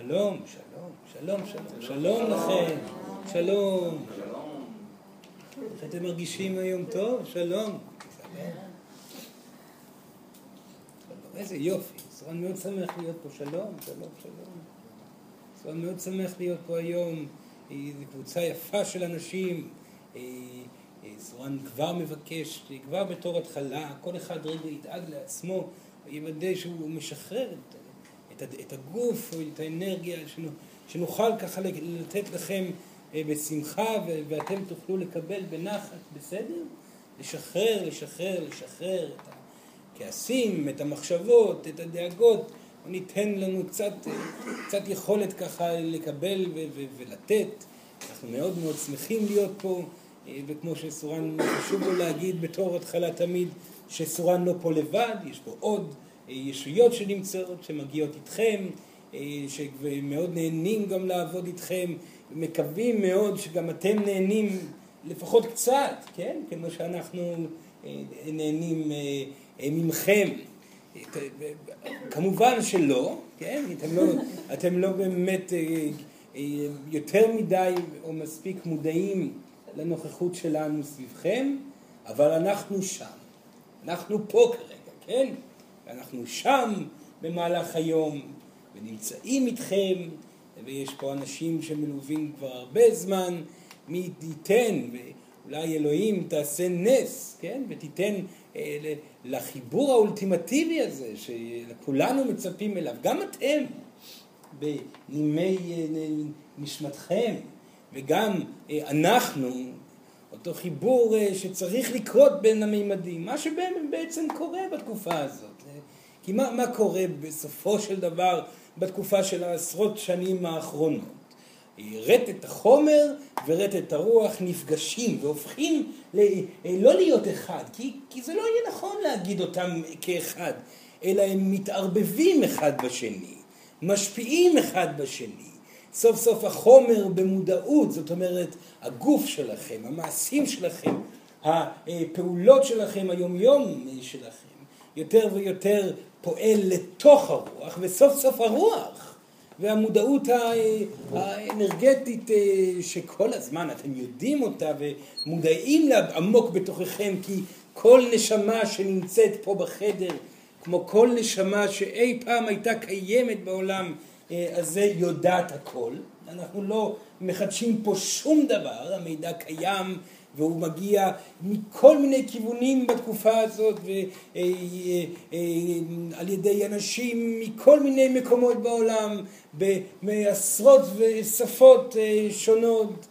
שלום, שלום, שלום, שלום, שלום לכם, שלום. איך אתם מרגישים היום טוב? שלום. איזה יופי, סורן מאוד שמח להיות פה, שלום, שלום, שלום. סורן מאוד שמח להיות פה היום, זו קבוצה יפה של אנשים. סורן כבר מבקש, כבר בתור התחלה, כל אחד רגע ידאג לעצמו, יוודא שהוא משחרר את את, את הגוף או את האנרגיה, שנוכל ככה לתת לכם אה, בשמחה ואתם תוכלו לקבל בנחת, בסדר? לשחרר, לשחרר, לשחרר את הכעסים, את המחשבות, את הדאגות, ניתן לנו קצת, אה, קצת יכולת ככה לקבל ולתת. אנחנו מאוד מאוד שמחים להיות פה, אה, וכמו שסורן חשוב לו להגיד בתור התחלה תמיד, שסורן לא פה לבד, יש פה עוד ישויות שנמצאות, שמגיעות איתכם, אה, שמאוד נהנים גם לעבוד איתכם, מקווים מאוד שגם אתם נהנים לפחות קצת, כן? כמו שאנחנו אה, נהנים אה, ממכם. כמובן שלא, כן? אתם לא, אתם לא באמת יותר מדי או מספיק מודעים לנוכחות שלנו סביבכם, אבל אנחנו שם. אנחנו פה כרגע, כן? ואנחנו שם במהלך היום ונמצאים איתכם ויש פה אנשים שמלווים כבר הרבה זמן מי ייתן ואולי אלוהים תעשה נס, כן? ותיתן אה, לחיבור האולטימטיבי הזה שכולנו מצפים אליו, גם אתם בנימי אה, נשמתכם וגם אה, אנחנו אותו חיבור אה, שצריך לקרות בין המימדים, מה שבעצם קורה בתקופה הזאת. כי מה, מה קורה בסופו של דבר בתקופה של העשרות שנים האחרונות? רטט החומר ורטט הרוח נפגשים והופכים ל, לא להיות אחד, כי, כי זה לא יהיה נכון להגיד אותם כאחד, אלא הם מתערבבים אחד בשני, משפיעים אחד בשני. סוף סוף החומר במודעות, זאת אומרת הגוף שלכם, המעשים שלכם, הפעולות שלכם, היומיום שלכם, יותר ויותר פועל לתוך הרוח, וסוף סוף הרוח והמודעות האנרגטית אה, שכל הזמן אתם יודעים אותה ומודעים לה עמוק בתוככם כי כל נשמה שנמצאת פה בחדר כמו כל נשמה שאי פעם הייתה קיימת בעולם אה, הזה יודעת הכל. אנחנו לא מחדשים פה שום דבר, המידע קיים והוא מגיע מכל מיני כיוונים בתקופה הזאת ועל אה, אה, ידי אנשים מכל מיני מקומות בעולם מעשרות שפות אה, שונות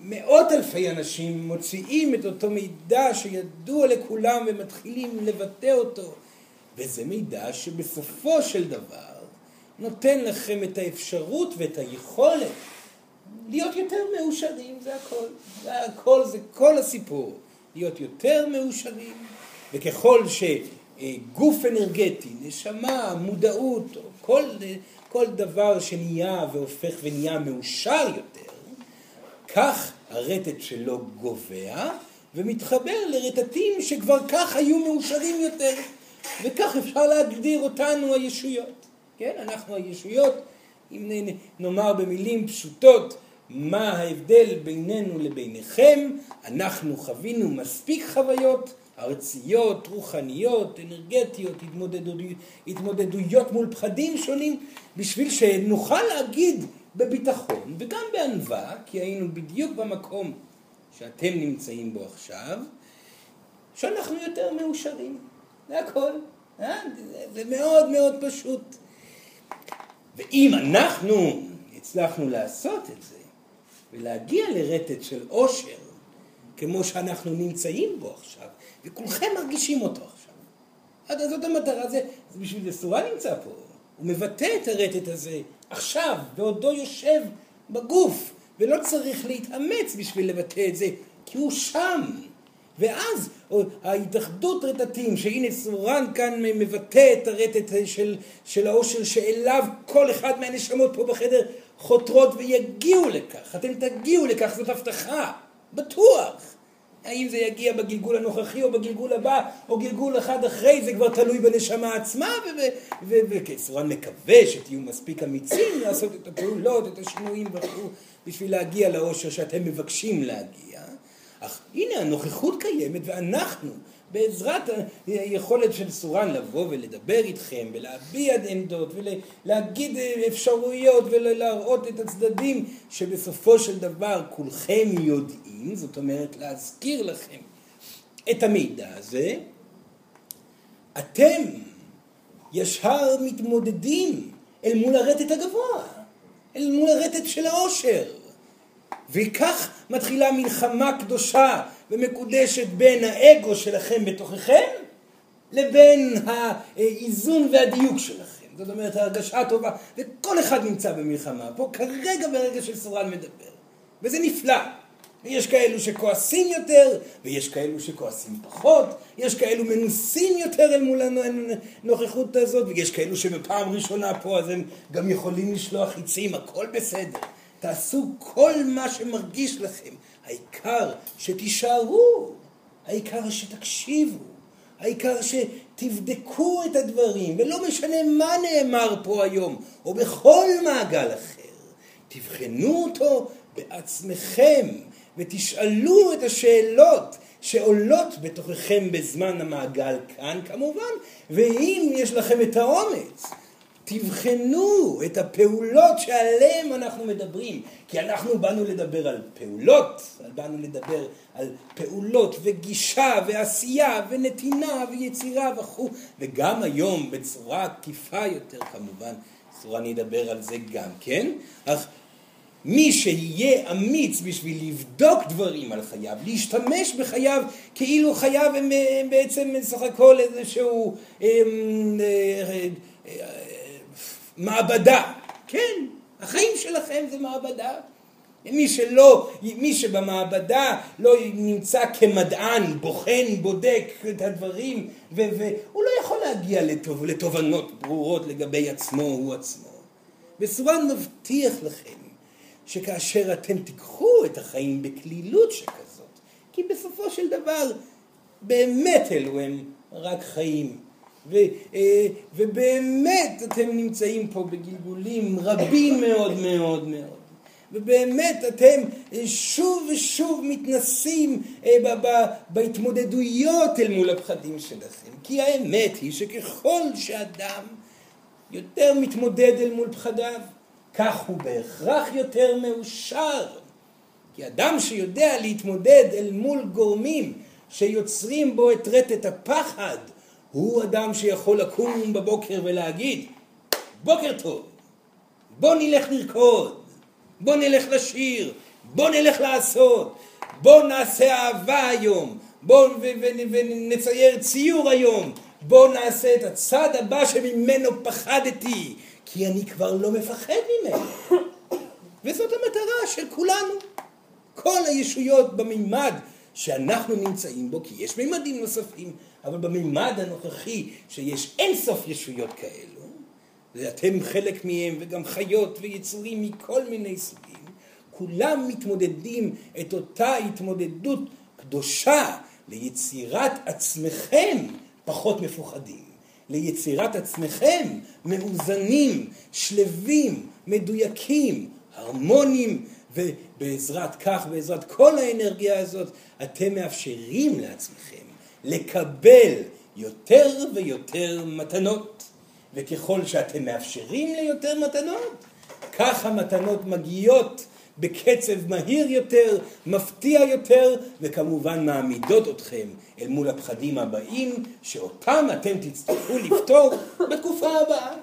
ומאות אלפי אנשים מוציאים את אותו מידע שידוע לכולם ומתחילים לבטא אותו. וזה מידע שבסופו של דבר נותן לכם את האפשרות ואת היכולת להיות יותר מאושרים, זה הכל. זה הכל, זה כל הסיפור. להיות יותר מאושרים, וככל שגוף אנרגטי, נשמה, מודעות, כל, כל דבר שנהיה והופך ונהיה מאושר יותר, כך הרטט שלו גובע ומתחבר לרטטים שכבר כך היו מאושרים יותר, וכך אפשר להגדיר אותנו הישויות. כן, אנחנו הישויות, אם נאמר במילים פשוטות, מה ההבדל בינינו לביניכם? אנחנו חווינו מספיק חוויות ארציות, רוחניות, אנרגטיות, התמודדויות, התמודדויות מול פחדים שונים, בשביל שנוכל להגיד בביטחון וגם בענווה, כי היינו בדיוק במקום שאתם נמצאים בו עכשיו, שאנחנו יותר מאושרים. זה הכל. אה? זה מאוד מאוד פשוט. ואם אנחנו הצלחנו לעשות את זה, ולהגיע לרטט של עושר, כמו שאנחנו נמצאים בו עכשיו, וכולכם מרגישים אותו עכשיו. עד זאת המטרה, זה, זה בשביל זה סורה נמצא פה. הוא מבטא את הרטט הזה עכשיו, בעודו יושב בגוף, ולא צריך להתאמץ בשביל לבטא את זה, כי הוא שם. ואז ההתאחדות רטטים, שהנה סורן כאן מבטא את הרטט של, של העושר שאליו כל אחד מהנשמות פה בחדר חותרות ויגיעו לכך. אתם תגיעו לכך, זאת הבטחה, בטוח. האם זה יגיע בגלגול הנוכחי או בגלגול הבא, או גלגול אחד אחרי, זה כבר תלוי בנשמה עצמה, וכסרן מקווה שתהיו מספיק אמיצים לעשות את הפעולות, את השינויים וכו', בשביל להגיע לאושר שאתם מבקשים להגיע. אך הנה הנוכחות קיימת ואנחנו בעזרת היכולת של סורן לבוא ולדבר איתכם ולהביע עמדות ולהגיד אפשרויות ולהראות את הצדדים שבסופו של דבר כולכם יודעים, זאת אומרת להזכיר לכם את המידע הזה, אתם ישר מתמודדים אל מול הרטט הגבוה, אל מול הרטט של העושר. וכך מתחילה מלחמה קדושה ומקודשת בין האגו שלכם בתוככם לבין האיזון והדיוק שלכם. זאת אומרת, ההרגשה הטובה, וכל אחד נמצא במלחמה. פה כרגע ברגע של סורן מדבר, וזה נפלא. יש כאלו שכועסים יותר, ויש כאלו שכועסים פחות, יש כאלו מנוסים יותר אל מול הנוכחות הזאת, ויש כאלו שבפעם ראשונה פה אז הם גם יכולים לשלוח חיצים, הכל בסדר. תעשו כל מה שמרגיש לכם. העיקר שתישארו, העיקר שתקשיבו, העיקר שתבדקו את הדברים, ולא משנה מה נאמר פה היום, או בכל מעגל אחר. תבחנו אותו בעצמכם, ותשאלו את השאלות שעולות בתוככם בזמן המעגל כאן כמובן, ואם יש לכם את האומץ תבחנו את הפעולות שעליהן אנחנו מדברים, כי אנחנו באנו לדבר על פעולות, באנו לדבר על פעולות וגישה ועשייה ונתינה ויצירה וכו', וגם היום בצורה תקיפה יותר כמובן, בצורה אני אדבר על זה גם כן, אך מי שיהיה אמיץ בשביל לבדוק דברים על חייו, להשתמש בחייו כאילו חייו הם, הם בעצם סך הכל איזשהו הם, הם, הם, מעבדה. כן, החיים שלכם זה מעבדה. מי שלא, מי שבמעבדה לא נמצא כמדען, בוחן, בודק את הדברים, והוא לא יכול להגיע לטוב, לתובנות ברורות לגבי עצמו, הוא עצמו. וסורן מבטיח לכם שכאשר אתם תיקחו את החיים בקלילות שכזאת, כי בסופו של דבר באמת אלו הם רק חיים ו, אה, ובאמת אתם נמצאים פה בגלגולים רבים מאוד מאוד מאוד. ובאמת אתם אה, שוב ושוב מתנסים אה, בהתמודדויות אל מול הפחדים שלכם. כי האמת היא שככל שאדם יותר מתמודד אל מול פחדיו, כך הוא בהכרח יותר מאושר. כי אדם שיודע להתמודד אל מול גורמים שיוצרים בו את רטט הפחד, הוא אדם שיכול לקום בבוקר ולהגיד, בוקר טוב, בוא נלך לרקוד, בוא נלך לשיר, בוא נלך לעשות, בוא נעשה אהבה היום, בוא ונצייר ציור היום, בוא נעשה את הצד הבא שממנו פחדתי, כי אני כבר לא מפחד ממנו. וזאת המטרה של כולנו. כל הישויות במימד שאנחנו נמצאים בו, כי יש מימדים נוספים, אבל במימד הנוכחי שיש אין סוף ישויות כאלו, ואתם חלק מהם וגם חיות ויצורים מכל מיני סוגים, כולם מתמודדים את אותה התמודדות קדושה ליצירת עצמכם פחות מפוחדים, ליצירת עצמכם מאוזנים, שלווים, מדויקים, הרמונים, ובעזרת כך, בעזרת כל האנרגיה הזאת, אתם מאפשרים לעצמכם לקבל יותר ויותר מתנות. וככל שאתם מאפשרים ליותר מתנות, כך המתנות מגיעות בקצב מהיר יותר, מפתיע יותר, וכמובן מעמידות אתכם אל מול הפחדים הבאים, שאותם אתם תצטרכו לפתור בתקופה הבאה.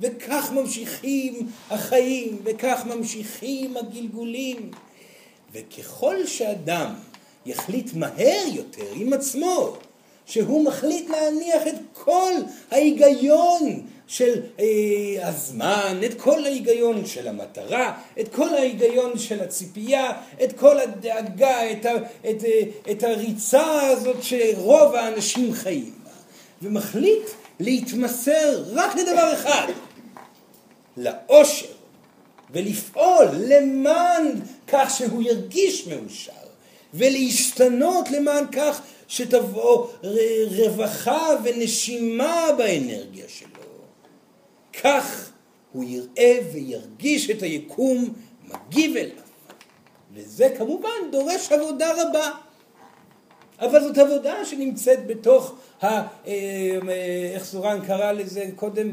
וכך ממשיכים החיים, וכך ממשיכים הגלגולים. וככל שאדם יחליט מהר יותר עם עצמו, שהוא מחליט להניח את כל ההיגיון של אה, הזמן, את כל ההיגיון של המטרה, את כל ההיגיון של הציפייה, את כל הדאגה, את, ה, את, אה, את הריצה הזאת שרוב האנשים חיים בה, ומחליט להתמסר רק לדבר אחד, לאושר, ולפעול למען כך שהוא ירגיש מאושר. ולהשתנות למען כך שתבוא רווחה ונשימה באנרגיה שלו. כך הוא יראה וירגיש את היקום מגיב אליו. וזה כמובן דורש עבודה רבה. אבל זאת עבודה שנמצאת בתוך, ה, אה, אה, איך סורן קרא לזה קודם,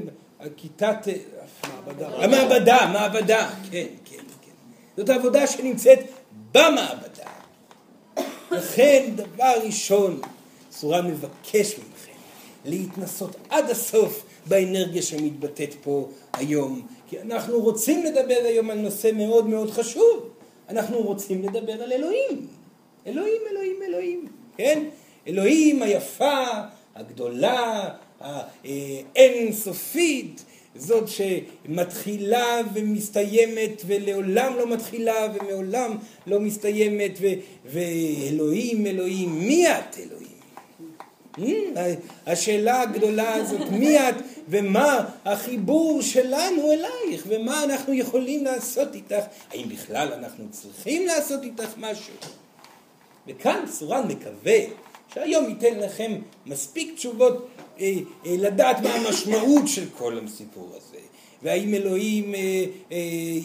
כיתת... מעבדה. המעבדה, מעבדה, כן, כן, כן. זאת עבודה שנמצאת במעבדה. לכן, דבר ראשון, סורן מבקש מכם להתנסות עד הסוף באנרגיה שמתבטאת פה היום. כי אנחנו רוצים לדבר היום על נושא מאוד מאוד חשוב. אנחנו רוצים לדבר על אלוהים. אלוהים, אלוהים, אלוהים. כן? אלוהים היפה, הגדולה, האינסופית, זאת שמתחילה ומסתיימת ולעולם לא מתחילה ומעולם לא מסתיימת ו- ואלוהים, אלוהים, מי את אלוהים? Hmm? השאלה הגדולה הזאת, מי את ומה החיבור שלנו אלייך ומה אנחנו יכולים לעשות איתך, האם בכלל אנחנו צריכים לעשות איתך משהו? וכאן סורן מקווה שהיום ייתן לכם מספיק תשובות אה, אה, לדעת מה המשמעות של כל הסיפור הזה, והאם אלוהים אה, אה,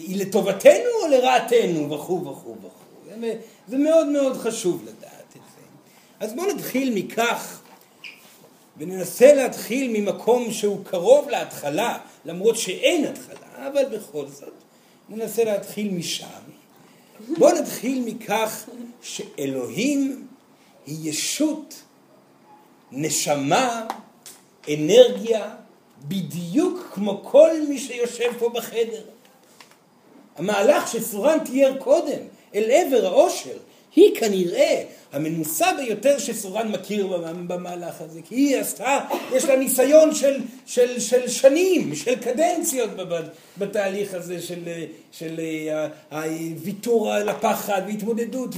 היא לטובתנו או לרעתנו וכו' וכו' וכו'. זה מאוד מאוד חשוב לדעת את זה. אז בואו נתחיל מכך וננסה להתחיל ממקום שהוא קרוב להתחלה, למרות שאין התחלה, אבל בכל זאת ננסה להתחיל משם. בואו נתחיל מכך שאלוהים היא ישות, נשמה, אנרגיה, בדיוק כמו כל מי שיושב פה בחדר. המהלך שסורן תיאר קודם, אל עבר העושר, היא כנראה המנוסה ביותר שסורן מכיר במהלך הזה, כי היא עשתה, יש לה ניסיון של, של, של שנים, של קדנציות בתהליך הזה של, של הוויתור על הפחד והתמודדות,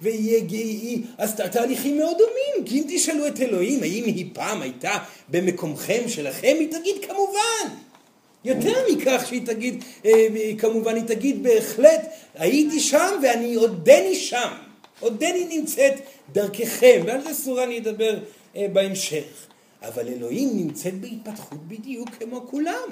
והיא עשתה תהליכים מאוד דומים, כי אם תשאלו את אלוהים האם היא פעם הייתה במקומכם שלכם, היא תגיד כמובן. יותר מכך שהיא תגיד, אה, כמובן היא תגיד בהחלט, הייתי שם ואני עודני שם. עודני נמצאת דרככם, ועל זה סורה אני אדבר אה, בהמשך. אבל אלוהים נמצאת בהתפתחות בדיוק כמו כולם.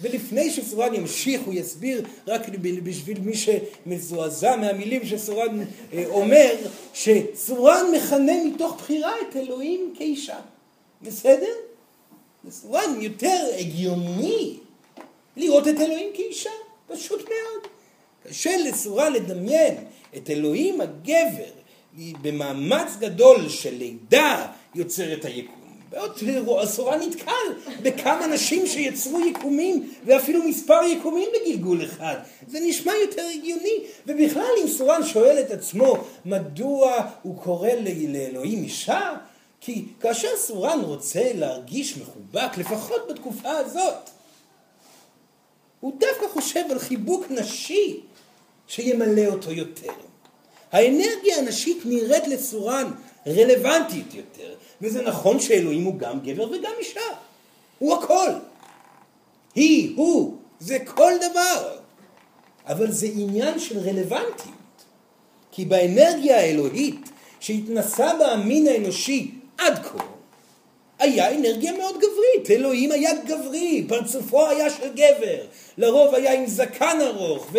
ולפני שסורן ימשיך, הוא יסביר רק בשביל מי שמזועזע מהמילים שסורן אה, אומר, שסורן מכנה מתוך בחירה את אלוהים כאישה. בסדר? סורן יותר הגיוני לראות את אלוהים כאישה, פשוט מאוד. קשה לסורן לדמיין את אלוהים הגבר במאמץ גדול של לידה יוצר את היקום. בעוד אסורה נתקל בכמה נשים שיצרו יקומים ואפילו מספר יקומים בגלגול אחד. זה נשמע יותר הגיוני. ובכלל אם סורן שואל את עצמו מדוע הוא קורא לאלוהים אישה, כי כאשר סורן רוצה להרגיש מחובק, לפחות בתקופה הזאת, הוא דווקא חושב על חיבוק נשי שימלא אותו יותר. האנרגיה הנשית נראית לסורן רלוונטית יותר, וזה נכון שאלוהים הוא גם גבר וגם אישה. הוא הכל. היא, הוא, זה כל דבר. אבל זה עניין של רלוונטיות. כי באנרגיה האלוהית שהתנסה בה המין האנושי עד כה, היה אנרגיה מאוד גברית. אלוהים היה גברי, פרצופו היה של גבר. לרוב היה עם זקן ארוך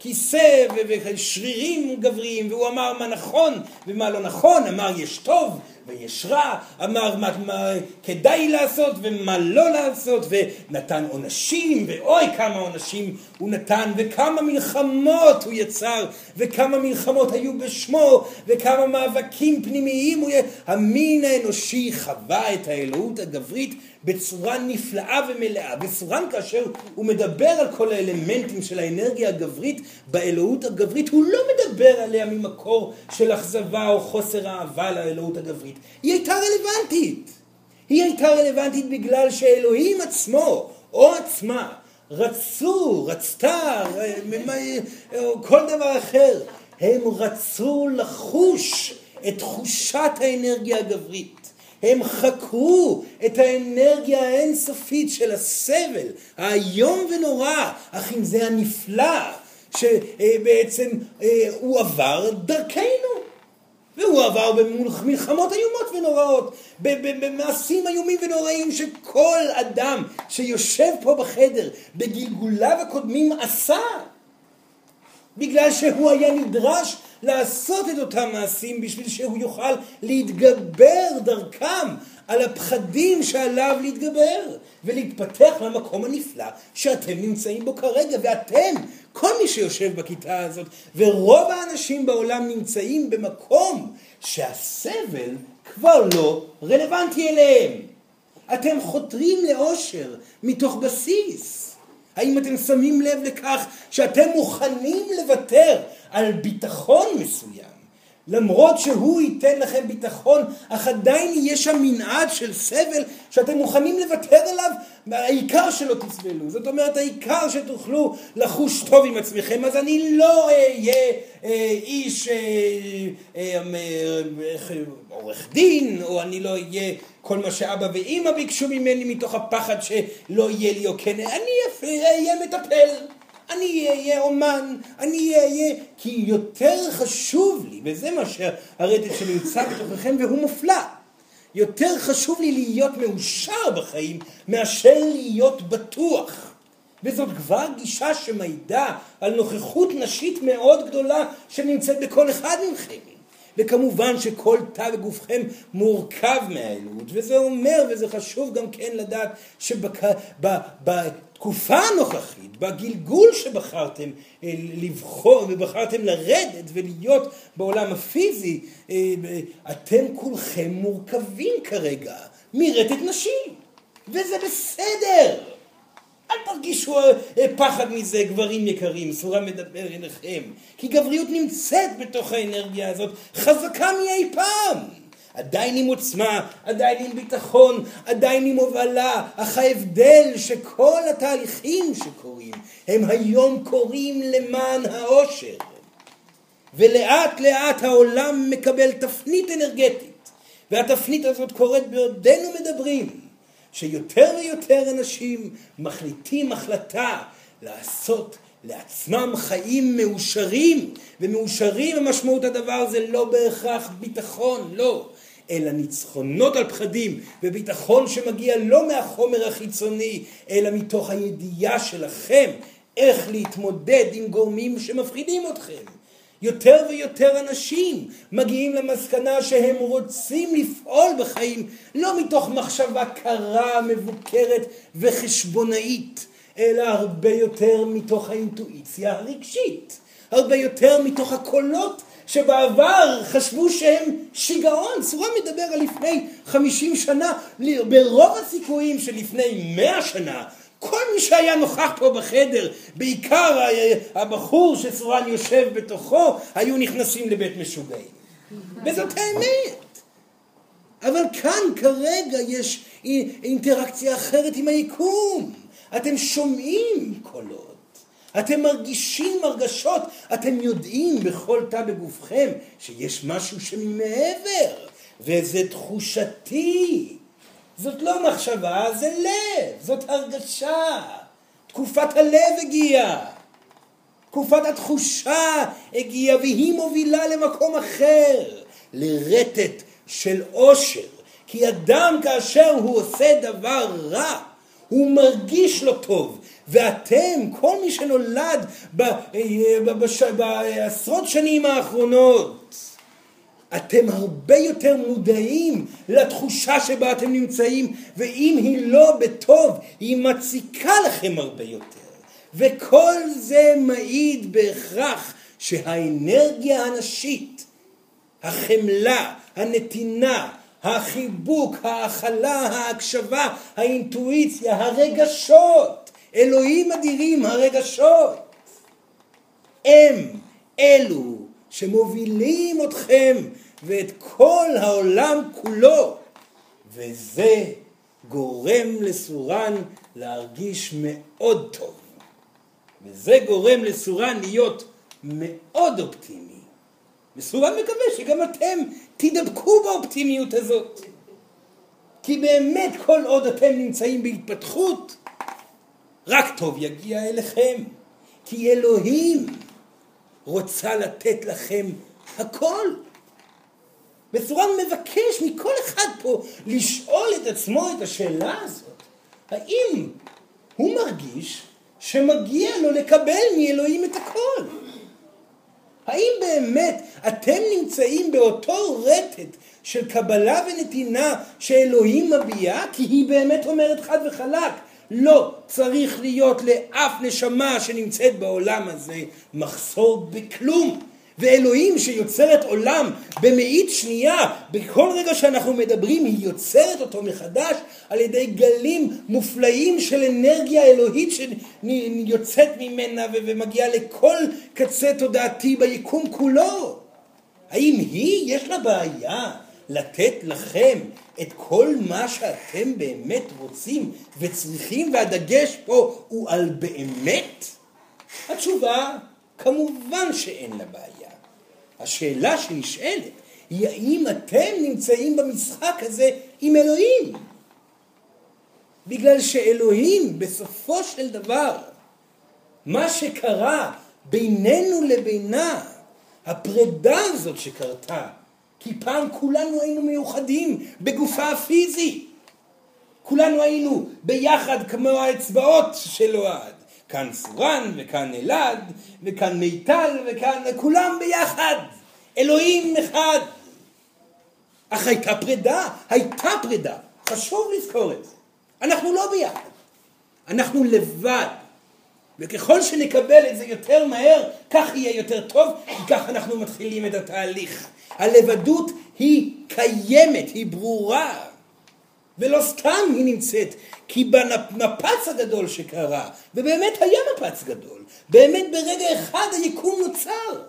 וכיסא ושרירים גבריים, והוא אמר מה נכון ומה לא נכון, אמר יש טוב ויש רע, אמר מה, מה כדאי לעשות ומה לא לעשות, ונתן עונשים, ואוי כמה עונשים הוא נתן, וכמה מלחמות הוא יצר, וכמה מלחמות היו בשמו, וכמה מאבקים פנימיים הוא... המין האנושי חווה את האלוהות הגברית בצורה נפלאה ומלאה. וסורן כאשר הוא מדבר על כל האלמנטים של האנרגיה הגברית באלוהות הגברית, הוא לא מדבר עליה ממקור של אכזבה או חוסר אהבה לאלוהות הגברית. היא הייתה רלוונטית. היא הייתה רלוונטית בגלל שאלוהים עצמו או עצמה רצו, רצתה, או כל דבר אחר, הם רצו לחוש את תחושת האנרגיה הגברית. הם חקרו את האנרגיה האינסופית של הסבל, האיום ונורא, אך אם זה הנפלא, שבעצם אה, הוא עבר דרכנו. והוא עבר במלחמות איומות ונוראות, במעשים איומים ונוראים שכל אדם שיושב פה בחדר בגלגוליו הקודמים עשה, בגלל שהוא היה נדרש לעשות את אותם מעשים בשביל שהוא יוכל להתגבר דרכם על הפחדים שעליו להתגבר ולהתפתח למקום הנפלא שאתם נמצאים בו כרגע ואתם, כל מי שיושב בכיתה הזאת ורוב האנשים בעולם נמצאים במקום שהסבל כבר לא רלוונטי אליהם. אתם חותרים לאושר מתוך בסיס. האם אתם שמים לב לכך שאתם מוכנים לוותר על ביטחון מסוים למרות שהוא ייתן לכם ביטחון, אך עדיין יהיה שם מנעד של סבל שאתם מוכנים לוותר עליו, העיקר שלא תסבלו. זאת אומרת, העיקר שתוכלו לחוש טוב עם עצמכם, אז אני לא אהיה אה, איש אה, אה, אה, עורך דין, או אני לא אהיה כל מה שאבא ואימא ביקשו ממני מתוך הפחד שלא יהיה לי אוקיי, אני אהיה מטפל. אני אהיה אומן, אני אהיה... כי יותר חשוב לי, וזה מה שהרטט שנמצא בתוככם והוא מופלא, יותר חשוב לי להיות מאושר בחיים מאשר להיות בטוח. וזאת כבר גישה שמעידה על נוכחות נשית מאוד גדולה שנמצאת בכל אחד מכם. וכמובן שכל תא בגופכם מורכב מהאלוהות, וזה אומר, וזה חשוב גם כן לדעת שבתקופה הנוכחית, בגלגול שבחרתם אה, לבחור ובחרתם לרדת ולהיות בעולם הפיזי, אה, אתם כולכם מורכבים כרגע מרטט נשים, וזה בסדר. אל תרגישו אה, פחד מזה, גברים יקרים, סורה מדבר אליכם. כי גבריות נמצאת בתוך האנרגיה הזאת, חזקה מאי פעם. עדיין עם עוצמה, עדיין עם ביטחון, עדיין עם הובלה, אך ההבדל שכל התהליכים שקורים הם היום קורים למען העושר. ולאט לאט העולם מקבל תפנית אנרגטית, והתפנית הזאת קורית בעודנו מדברים. שיותר ויותר אנשים מחליטים החלטה לעשות לעצמם חיים מאושרים, ומאושרים במשמעות הדבר זה לא בהכרח ביטחון, לא, אלא ניצחונות על פחדים, וביטחון שמגיע לא מהחומר החיצוני, אלא מתוך הידיעה שלכם איך להתמודד עם גורמים שמפחידים אתכם. יותר ויותר אנשים מגיעים למסקנה שהם רוצים לפעול בחיים לא מתוך מחשבה קרה, מבוקרת וחשבונאית, אלא הרבה יותר מתוך האינטואיציה הרגשית, הרבה יותר מתוך הקולות שבעבר חשבו שהם שיגעון. צורה מדבר על לפני חמישים שנה, ברוב הסיכויים שלפני מאה שנה כל מי שהיה נוכח פה בחדר, בעיקר הבחור שסורן יושב בתוכו, היו נכנסים לבית משוגעים. וזאת האמת. אבל כאן כרגע יש אינטראקציה אחרת עם היקום. אתם שומעים קולות. אתם מרגישים הרגשות, אתם יודעים בכל תא בגופכם שיש משהו שמעבר, וזה תחושתי. זאת לא מחשבה, זה לב, זאת הרגשה. תקופת הלב הגיעה. תקופת התחושה הגיעה והיא מובילה למקום אחר, לרטט של עושר. כי אדם כאשר הוא עושה דבר רע, הוא מרגיש לא טוב. ואתם, כל מי שנולד בעשרות שנים האחרונות, אתם הרבה יותר מודעים לתחושה שבה אתם נמצאים, ואם היא לא בטוב, היא מציקה לכם הרבה יותר. וכל זה מעיד בהכרח שהאנרגיה הנשית, החמלה, הנתינה, החיבוק, ההכלה, ההקשבה, האינטואיציה, הרגשות, אלוהים אדירים, הרגשות, הם אלו שמובילים אתכם ואת כל העולם כולו, וזה גורם לסורן להרגיש מאוד טוב. וזה גורם לסורן להיות מאוד אופטימי. וסורן מקווה שגם אתם תדבקו באופטימיות הזאת. כי באמת כל עוד אתם נמצאים בהתפתחות, רק טוב יגיע אליכם. כי אלוהים רוצה לתת לכם הכל. בסורן מבקש מכל אחד פה לשאול את עצמו את השאלה הזאת. האם הוא מרגיש שמגיע לו לקבל מאלוהים את הכל? האם באמת אתם נמצאים באותו רטט של קבלה ונתינה שאלוהים מביע? כי היא באמת אומרת חד וחלק, לא צריך להיות לאף נשמה שנמצאת בעולם הזה מחסור בכלום. ואלוהים שיוצרת עולם במאית שנייה, בכל רגע שאנחנו מדברים היא יוצרת אותו מחדש על ידי גלים מופלאים של אנרגיה אלוהית שיוצאת ממנה ומגיעה לכל קצה תודעתי ביקום כולו. האם היא, יש לה בעיה לתת לכם את כל מה שאתם באמת רוצים וצריכים, והדגש פה הוא על באמת? התשובה, כמובן שאין לה בעיה. השאלה שנשאלת היא האם אתם נמצאים במשחק הזה עם אלוהים? בגלל שאלוהים בסופו של דבר, מה שקרה בינינו לבינה, הפרידה הזאת שקרתה, כי פעם כולנו היינו מיוחדים בגופה הפיזי. כולנו היינו ביחד כמו האצבעות של אוהד. כאן סורן, וכאן אלעד, וכאן מיטל, וכאן כולם ביחד. אלוהים אחד. אך הייתה פרידה, הייתה פרידה. חשוב לזכור את זה. אנחנו לא ביחד. אנחנו לבד. וככל שנקבל את זה יותר מהר, כך יהיה יותר טוב, כי כך אנחנו מתחילים את התהליך. הלבדות היא קיימת, היא ברורה. ולא סתם היא נמצאת, כי במפץ הגדול שקרה, ובאמת היה מפץ גדול, באמת ברגע אחד היקום נוצר.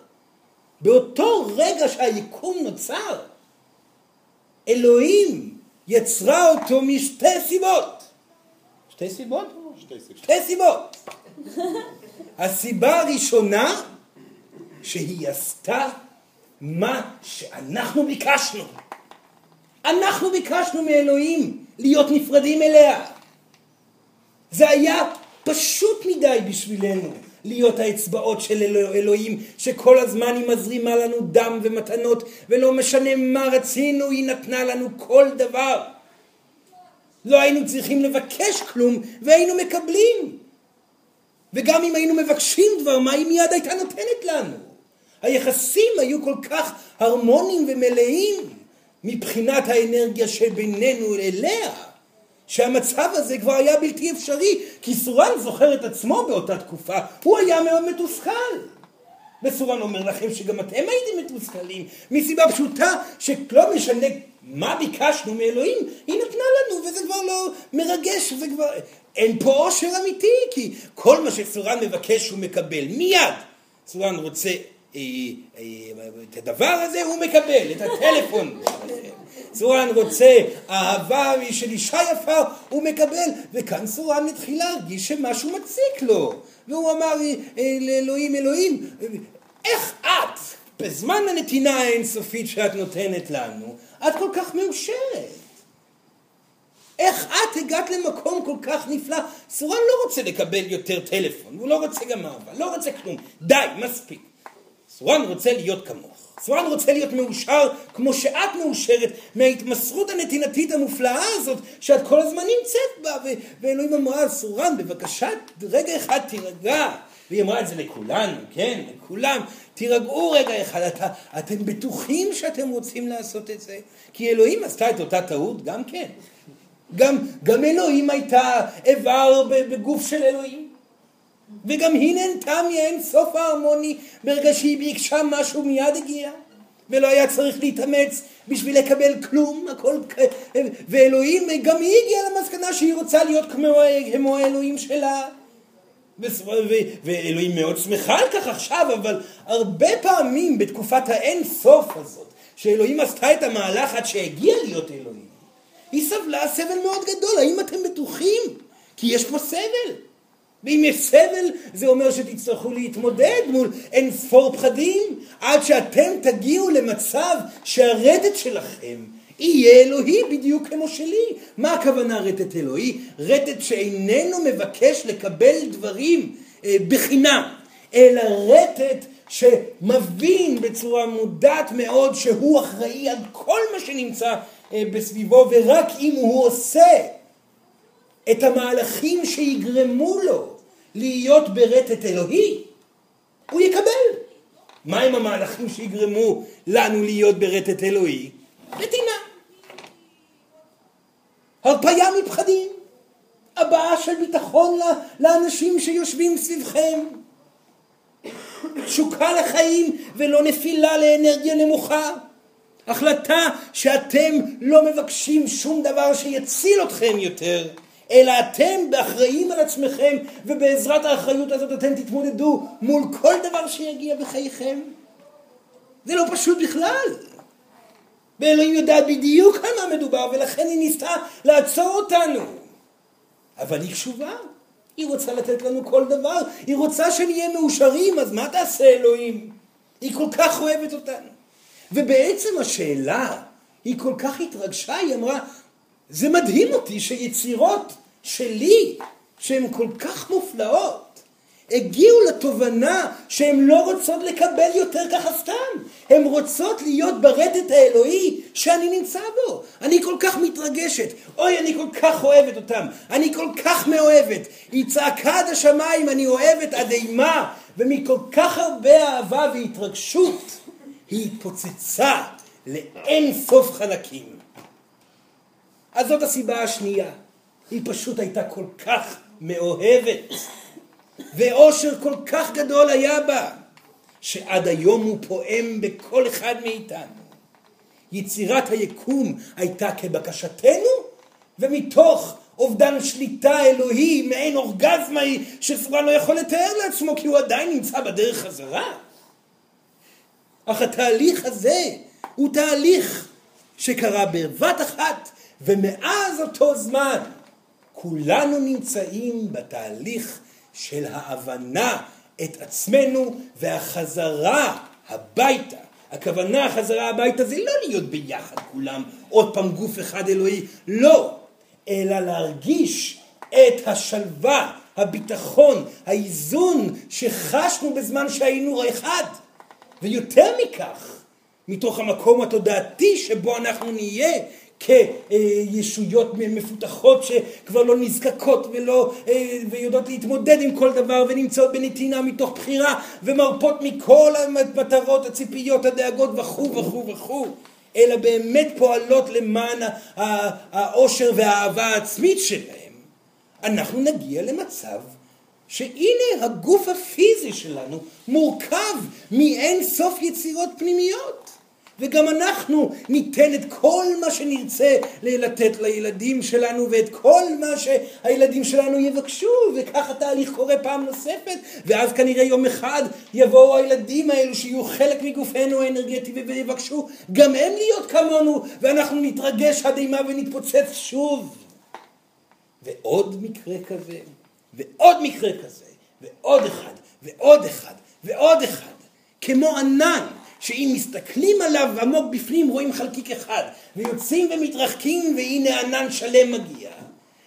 באותו רגע שהיקום נוצר, אלוהים יצרה אותו משתי סיבות. שתי סיבות? שתי סיבות. הסיבה הראשונה, שהיא עשתה מה שאנחנו ביקשנו. אנחנו ביקשנו מאלוהים להיות נפרדים אליה. זה היה פשוט מדי בשבילנו להיות האצבעות של אלוה, אלוהים, שכל הזמן היא מזרימה לנו דם ומתנות, ולא משנה מה רצינו, היא נתנה לנו כל דבר. לא היינו צריכים לבקש כלום, והיינו מקבלים. וגם אם היינו מבקשים דבר מה, היא מיד הייתה נותנת לנו. היחסים היו כל כך הרמוניים ומלאים. מבחינת האנרגיה שבינינו אליה, שהמצב הזה כבר היה בלתי אפשרי, כי סורן זוכר את עצמו באותה תקופה, הוא היה מאוד מתוסכל. וסורן אומר לכם שגם אתם הייתם מתוסכלים, מסיבה פשוטה שלא משנה מה ביקשנו מאלוהים, היא נתנה לנו, וזה כבר לא מרגש, וזה כבר... אין פה עושר אמיתי, כי כל מה שסורן מבקש הוא מקבל מיד. סורן רוצה אה, אה, את הדבר הזה הוא מקבל, את הטלפון. סורן רוצה אהבה של אישה יפה, הוא מקבל, וכאן סורן התחיל להרגיש שמשהו מציק לו. והוא אמר אה, לאלוהים, אלוהים, איך את, בזמן הנתינה האינסופית שאת נותנת לנו, את כל כך מאושרת? איך את הגעת למקום כל כך נפלא? סורן לא רוצה לקבל יותר טלפון, הוא לא רוצה גם אהבה, לא רוצה כלום. די, מספיק. סורן רוצה להיות כמוך. סורן רוצה להיות מאושר כמו שאת מאושרת מההתמסרות הנתינתית המופלאה הזאת שאת כל הזמן נמצאת בה. ו- ואלוהים אמרה, סורן, בבקשה, רגע אחד תירגע. והיא אמרה את זה לכולנו, כן, לכולם. תירגעו רגע אחד, אתה, אתם בטוחים שאתם רוצים לעשות את זה? כי אלוהים עשתה את אותה טעות גם כן. גם, גם אלוהים הייתה איבר בגוף של אלוהים. וגם היא נהנתה מאין סוף ההרמוני ברגע שהיא ביקשה משהו מיד הגיע ולא היה צריך להתאמץ בשביל לקבל כלום, הכל, ואלוהים, גם היא הגיעה למסקנה שהיא רוצה להיות כמו, כמו האלוהים שלה. ואלוהים מאוד שמחה על כך עכשיו, אבל הרבה פעמים בתקופת האין סוף הזאת, שאלוהים עשתה את המהלך עד שהגיע להיות אלוהים, היא סבלה סבל מאוד גדול. האם אתם בטוחים? כי יש פה סבל. ואם יש סבל, זה אומר שתצטרכו להתמודד מול אין ספור פחדים, עד שאתם תגיעו למצב שהרטט שלכם יהיה אלוהי בדיוק כמו שלי. מה הכוונה רטט אלוהי? רטט שאיננו מבקש לקבל דברים אה, בחינם, אלא רטט שמבין בצורה מודעת מאוד שהוא אחראי על כל מה שנמצא בסביבו, ורק אם הוא עושה את המהלכים שיגרמו לו להיות ברטט אלוהי, הוא יקבל. מהם המהלכים שיגרמו לנו להיות ברטט אלוהי? נתינה. הרפאיה מפחדים. הבעה של ביטחון לאנשים שיושבים סביבכם. תשוקה לחיים ולא נפילה לאנרגיה נמוכה. החלטה שאתם לא מבקשים שום דבר שיציל אתכם יותר, אלא אתם באחראים על עצמכם, ובעזרת האחריות הזאת אתם תתמודדו מול כל דבר שיגיע בחייכם. זה לא פשוט בכלל. ואלוהים יודעת בדיוק על מה מדובר, ולכן היא ניסתה לעצור אותנו. אבל היא קשובה. היא רוצה לתת לנו כל דבר. היא רוצה שנהיה מאושרים, אז מה תעשה אלוהים? היא כל כך אוהבת אותנו. ובעצם השאלה, היא כל כך התרגשה, היא אמרה, זה מדהים אותי שיצירות שלי, שהן כל כך מופלאות, הגיעו לתובנה שהן לא רוצות לקבל יותר ככה סתם. הן רוצות להיות ברטט האלוהי שאני נמצא בו. אני כל כך מתרגשת. אוי, אני כל כך אוהבת אותם. אני כל כך מאוהבת. היא צעקה עד השמיים, אני אוהבת עד אימה. ומכל כך הרבה אהבה והתרגשות, היא התפוצצה לאין סוף חלקים. אז זאת הסיבה השנייה. היא פשוט הייתה כל כך מאוהבת. ואושר כל כך גדול היה בה, שעד היום הוא פועם בכל אחד מאיתנו. יצירת היקום הייתה כבקשתנו, ומתוך אובדן שליטה אלוהי, מעין אורגזמה שסורן לא יכול לתאר לעצמו, כי הוא עדיין נמצא בדרך חזרה. אך התהליך הזה הוא תהליך שקרה בבת אחת, ומאז אותו זמן כולנו נמצאים בתהליך של ההבנה את עצמנו והחזרה הביתה. הכוונה החזרה הביתה זה לא להיות ביחד כולם, עוד פעם גוף אחד אלוהי, לא, אלא להרגיש את השלווה, הביטחון, האיזון שחשנו בזמן שהיינו אחד. ויותר מכך, מתוך המקום התודעתי שבו אנחנו נהיה כישויות מפותחות שכבר לא נזקקות ולא, אה, ויודעות להתמודד עם כל דבר ונמצאות בנתינה מתוך בחירה ומרפות מכל המטרות, הציפיות, הדאגות וכו' וכו' וכו', אלא באמת פועלות למען העושר והאהבה העצמית שלהם, אנחנו נגיע למצב שהנה הגוף הפיזי שלנו מורכב מאין סוף יצירות פנימיות. וגם אנחנו ניתן את כל מה שנרצה לתת לילדים שלנו ואת כל מה שהילדים שלנו יבקשו וכך התהליך קורה פעם נוספת ואז כנראה יום אחד יבואו הילדים האלו שיהיו חלק מגופנו האנרגטי ויבקשו גם הם להיות כמונו ואנחנו נתרגש עד אימה ונתפוצץ שוב ועוד מקרה כזה ועוד מקרה כזה ועוד אחד ועוד אחד ועוד אחד כמו ענן שאם מסתכלים עליו עמוק בפנים רואים חלקיק אחד, ויוצאים ומתרחקים והנה ענן שלם מגיע.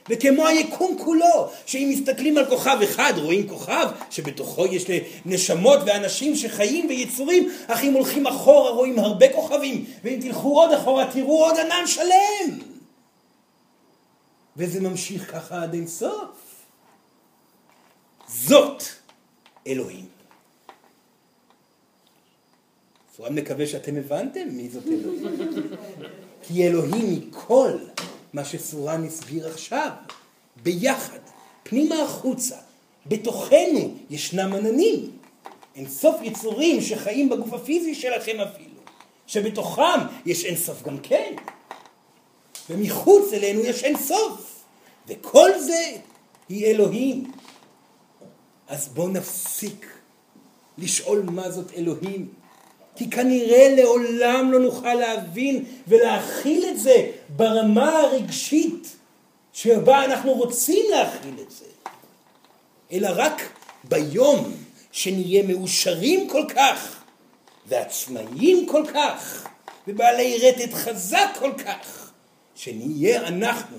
וכמו היקום כולו, שאם מסתכלים על כוכב אחד רואים כוכב שבתוכו יש נשמות ואנשים שחיים ויצורים, אך אם הולכים אחורה רואים הרבה כוכבים, ואם תלכו עוד אחורה תראו עוד ענן שלם. וזה ממשיך ככה עד אין סוף. זאת אלוהים. סורן מקווה שאתם הבנתם מי זאת אלוהים. כי אלוהים מכל מה שסורן הסביר עכשיו, ביחד, פנימה החוצה, בתוכנו ישנם עננים. אין סוף יצורים שחיים בגוף הפיזי שלכם אפילו, שבתוכם יש אין סוף גם כן. ומחוץ אלינו יש אין סוף. וכל זה היא אלוהים. אז בואו נפסיק לשאול מה זאת אלוהים. כי כנראה לעולם לא נוכל להבין ולהכיל את זה ברמה הרגשית שבה אנחנו רוצים להכיל את זה, אלא רק ביום שנהיה מאושרים כל כך ועצמאיים כל כך ובעלי רטט חזק כל כך, שנהיה אנחנו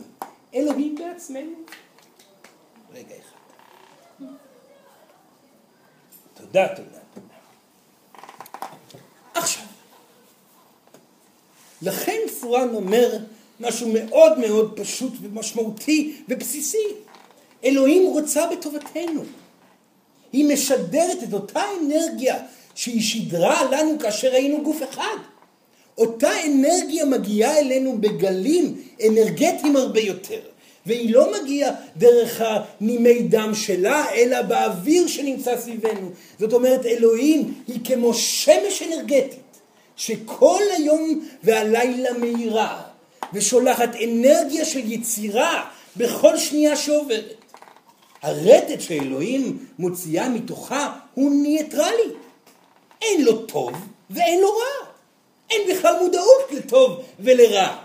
אלוהים בעצמנו. רגע אחד. תודה, תודה, תודה. עכשיו, לכן פורן אומר משהו מאוד מאוד פשוט ומשמעותי ובסיסי. אלוהים רוצה בטובתנו. היא משדרת את אותה אנרגיה שהיא שידרה לנו כאשר היינו גוף אחד. אותה אנרגיה מגיעה אלינו בגלים אנרגטיים הרבה יותר. והיא לא מגיעה דרך הנימי דם שלה, אלא באוויר שנמצא סביבנו. זאת אומרת, אלוהים היא כמו שמש אנרגטית, שכל היום והלילה מאירה, ושולחת אנרגיה של יצירה בכל שנייה שעוברת. הרטט שאלוהים מוציאה מתוכה הוא ניטרלי. אין לו טוב ואין לו רע. אין בכלל מודעות לטוב ולרע.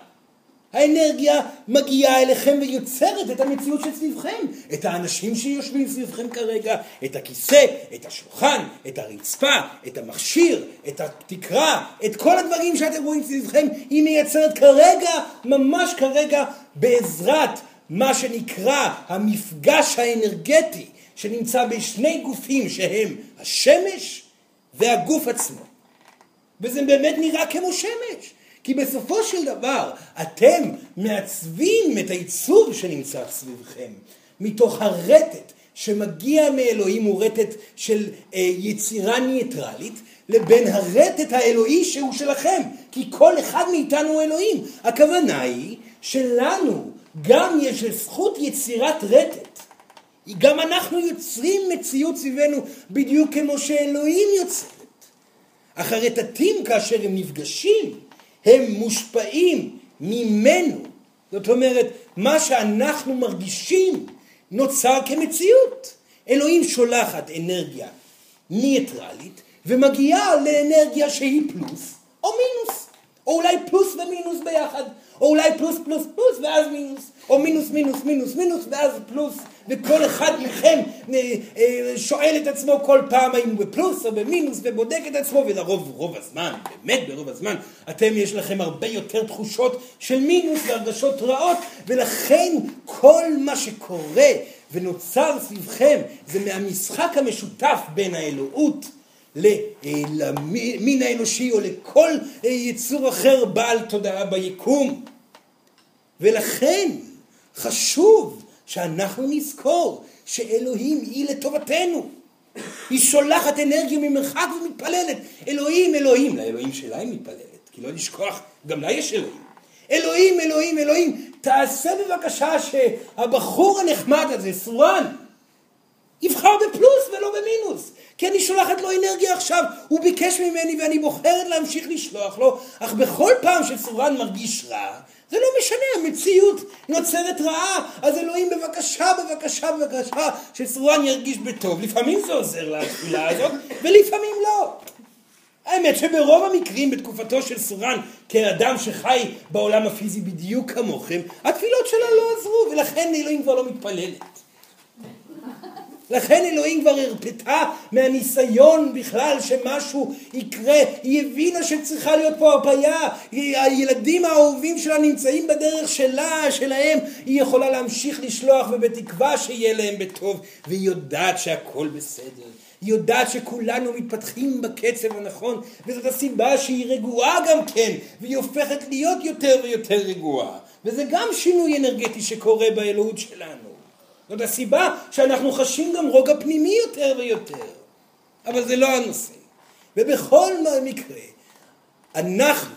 האנרגיה מגיעה אליכם ויוצרת את המציאות שסביבכם, את האנשים שיושבים סביבכם כרגע, את הכיסא, את השולחן, את הרצפה, את המכשיר, את התקרה, את כל הדברים שאתם רואים סביבכם, היא מייצרת כרגע, ממש כרגע, בעזרת מה שנקרא המפגש האנרגטי שנמצא בשני גופים שהם השמש והגוף עצמו. וזה באמת נראה כמו שמש. כי בסופו של דבר אתם מעצבים את העיצוב שנמצא סביבכם. מתוך הרטט שמגיע מאלוהים הוא רטט של אה, יצירה ניטרלית לבין הרטט האלוהי שהוא שלכם. כי כל אחד מאיתנו הוא אלוהים. הכוונה היא שלנו גם יש זכות יצירת רטט. גם אנחנו יוצרים מציאות סביבנו בדיוק כמו שאלוהים יוצרת. אך הרטטים כאשר הם נפגשים הם מושפעים ממנו. זאת אומרת, מה שאנחנו מרגישים נוצר כמציאות. אלוהים שולחת אנרגיה ניטרלית ומגיעה לאנרגיה שהיא פלוס או מינוס, או אולי פלוס ומינוס ביחד. או אולי פלוס פלוס פלוס ואז מינוס, או מינוס מינוס מינוס מינוס ואז פלוס, וכל אחד מכם אה, אה, שואל את עצמו כל פעם האם הוא בפלוס או במינוס ובודק את עצמו, ולרוב רוב הזמן, באמת ברוב הזמן, אתם יש לכם הרבה יותר תחושות של מינוס והרגשות רעות, ולכן כל מה שקורה ונוצר סביבכם זה מהמשחק המשותף בין האלוהות למין האנושי או לכל יצור אחר בעל תודעה ביקום. ולכן חשוב שאנחנו נזכור שאלוהים היא לטובתנו. היא שולחת אנרגיה ממרחק ומתפללת. אלוהים, אלוהים. לאלוהים שלה היא מתפללת, כי לא לשכוח, גם לה יש אלוהים. אלוהים, אלוהים, אלוהים, תעשה בבקשה שהבחור הנחמד הזה, סורן, יבחר בפלוס ולא במינוס. כי אני שולחת לו אנרגיה עכשיו. הוא ביקש ממני ואני בוחרת להמשיך לשלוח לו, אך בכל פעם שסורן מרגיש רע, זה לא משנה, המציאות נוצרת רעה, אז אלוהים בבקשה, בבקשה, בבקשה, שסורן ירגיש בטוב. לפעמים זה עוזר לתפילה הזאת, ולפעמים לא. האמת שברוב המקרים בתקופתו של סורן, כאדם שחי בעולם הפיזי בדיוק כמוכם, התפילות שלה לא עזרו, ולכן אלוהים כבר לא מתפללת. לכן אלוהים כבר הרפתה מהניסיון בכלל שמשהו יקרה. היא הבינה שצריכה להיות פה הרפאיה. הילדים האהובים שלה נמצאים בדרך שלה, שלהם. היא יכולה להמשיך לשלוח ובתקווה שיהיה להם בטוב. והיא יודעת שהכל בסדר. היא יודעת שכולנו מתפתחים בקצב הנכון, וזאת הסיבה שהיא רגועה גם כן, והיא הופכת להיות יותר ויותר רגועה. וזה גם שינוי אנרגטי שקורה באלוהות שלנו. זאת הסיבה שאנחנו חשים גם רוגע פנימי יותר ויותר. אבל זה לא הנושא. ובכל מקרה, אנחנו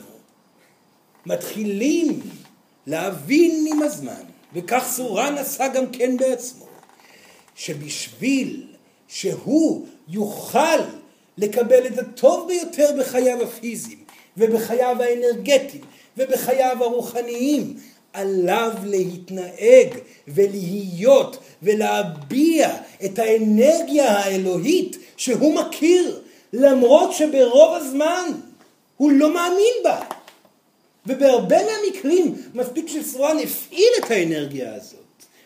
מתחילים להבין עם הזמן, וכך סורן עשה גם כן בעצמו, שבשביל שהוא יוכל לקבל את הטוב ביותר בחייו הפיזיים ובחייו האנרגטיים ובחייו הרוחניים עליו להתנהג ולהיות ולהביע את האנרגיה האלוהית שהוא מכיר, למרות שברוב הזמן הוא לא מאמין בה. ובהרבה מהמקרים מספיק שסורן הפעיל את האנרגיה הזאת.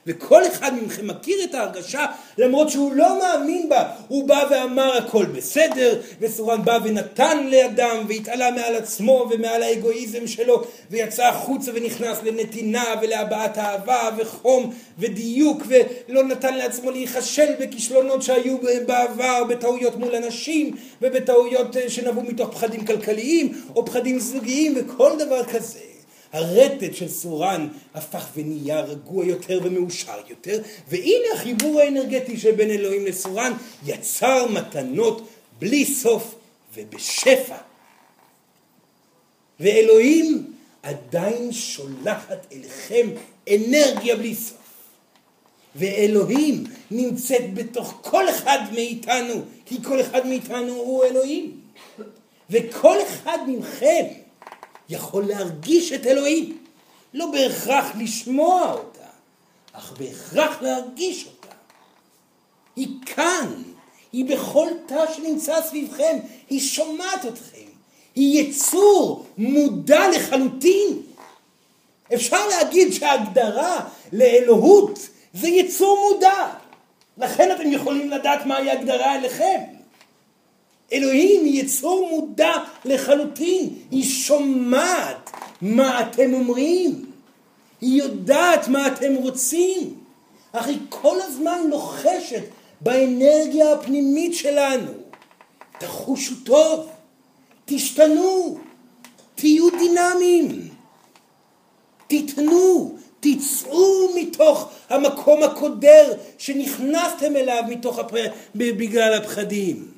וכל אחד מכם מכיר את ההרגשה למרות שהוא לא מאמין בה. הוא בא ואמר הכל בסדר, וסורן בא ונתן לאדם והתעלה מעל עצמו ומעל האגואיזם שלו ויצא החוצה ונכנס לנתינה ולהבעת אהבה וחום ודיוק ולא נתן לעצמו להיכשל בכישלונות שהיו בעבר, בטעויות מול אנשים ובטעויות אה, שנבעו מתוך פחדים כלכליים או פחדים זוגיים וכל דבר כזה. הרטט של סורן הפך ונהיה רגוע יותר ומאושר יותר, והנה החיבור האנרגטי שבין אלוהים לסורן יצר מתנות בלי סוף ובשפע. ואלוהים עדיין שולחת אליכם אנרגיה בלי סוף. ואלוהים נמצאת בתוך כל אחד מאיתנו, כי כל אחד מאיתנו הוא אלוהים. וכל אחד מכם יכול להרגיש את אלוהים. לא בהכרח לשמוע אותה, אך בהכרח להרגיש אותה. היא כאן, היא בכל תא שנמצא סביבכם, היא שומעת אתכם. היא יצור מודע לחלוטין. אפשר להגיד שההגדרה לאלוהות זה יצור מודע. לכן אתם יכולים לדעת מהי ההגדרה אליכם. אלוהים היא יצור מודע לחלוטין, היא שומעת מה אתם אומרים, היא יודעת מה אתם רוצים, אך היא כל הזמן לוחשת באנרגיה הפנימית שלנו. תחושו טוב, תשתנו, תהיו דינמיים, תתנו, תצאו מתוך המקום הקודר שנכנסתם אליו מתוך הפ... בגלל הפחדים.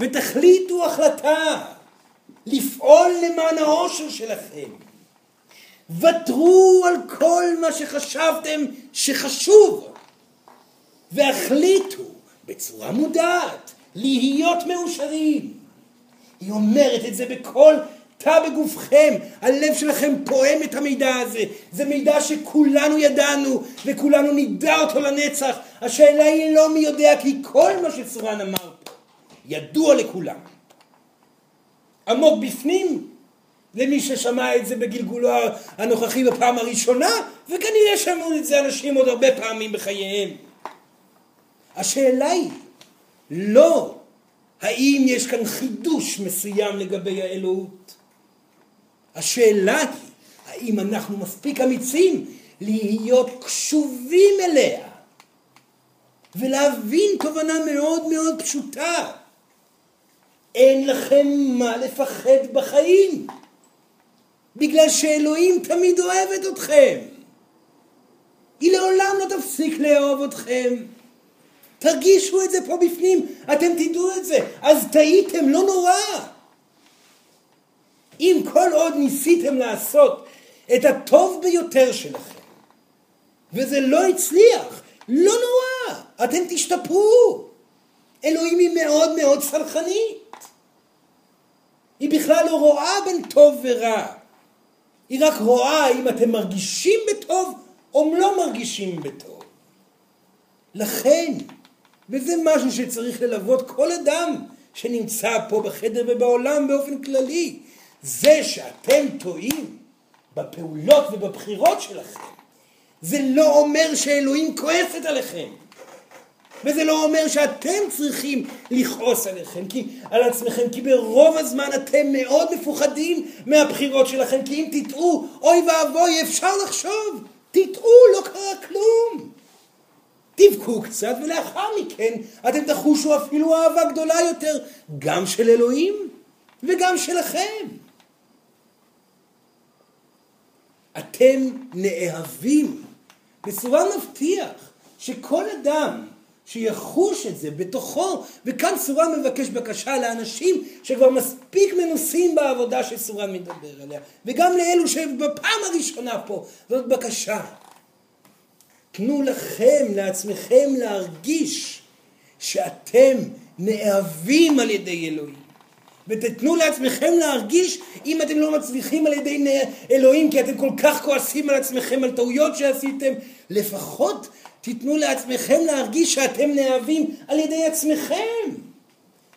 ותחליטו החלטה לפעול למען העושר שלכם. ותרו על כל מה שחשבתם שחשוב, והחליטו בצורה מודעת להיות מאושרים. היא אומרת את זה בכל תא בגופכם, הלב שלכם פועם את המידע הזה. זה מידע שכולנו ידענו וכולנו נדע אותו לנצח. השאלה היא לא מי יודע כי כל מה שצורן אמר ידוע לכולם. עמוק בפנים למי ששמע את זה בגלגולו הנוכחי בפעם הראשונה וכנראה שמעו את זה אנשים עוד הרבה פעמים בחייהם. השאלה היא לא האם יש כאן חידוש מסוים לגבי האלוהות? השאלה היא, האם אנחנו מספיק אמיצים להיות קשובים אליה ולהבין תובנה מאוד מאוד פשוטה. אין לכם מה לפחד בחיים, בגלל שאלוהים תמיד אוהבת אתכם. היא לעולם לא תפסיק לאהוב אתכם. תרגישו את זה פה בפנים, אתם תדעו את זה. אז טעיתם, לא נורא. אם כל עוד ניסיתם לעשות את הטוב ביותר שלכם, וזה לא הצליח, לא נורא, אתם תשתפרו. אלוהים היא מאוד מאוד סלחנית. היא בכלל לא רואה בין טוב ורע. היא רק רואה אם אתם מרגישים בטוב או לא מרגישים בטוב. לכן, וזה משהו שצריך ללוות כל אדם שנמצא פה בחדר ובעולם באופן כללי. זה שאתם טועים בפעולות ובבחירות שלכם, זה לא אומר שאלוהים כועסת עליכם. וזה לא אומר שאתם צריכים לכעוס עליכם, כי, על עצמכם, כי ברוב הזמן אתם מאוד מפוחדים מהבחירות שלכם, כי אם תטעו, אוי ואבוי, אפשר לחשוב, תטעו, לא קרה כלום. תבכו קצת ולאחר מכן אתם תחושו אפילו אהבה גדולה יותר גם של אלוהים וגם שלכם. אתם נאהבים. וסורן מבטיח שכל אדם שיחוש את זה בתוכו, וכאן סורן מבקש בקשה לאנשים שכבר מספיק מנוסים בעבודה שסורן מדבר עליה, וגם לאלו שבפעם הראשונה פה, זאת בקשה. תנו לכם, לעצמכם, להרגיש שאתם נאהבים על ידי אלוהים. ותתנו לעצמכם להרגיש אם אתם לא מצליחים על ידי אלוהים כי אתם כל כך כועסים על עצמכם על טעויות שעשיתם לפחות תיתנו לעצמכם להרגיש שאתם נאהבים על ידי עצמכם.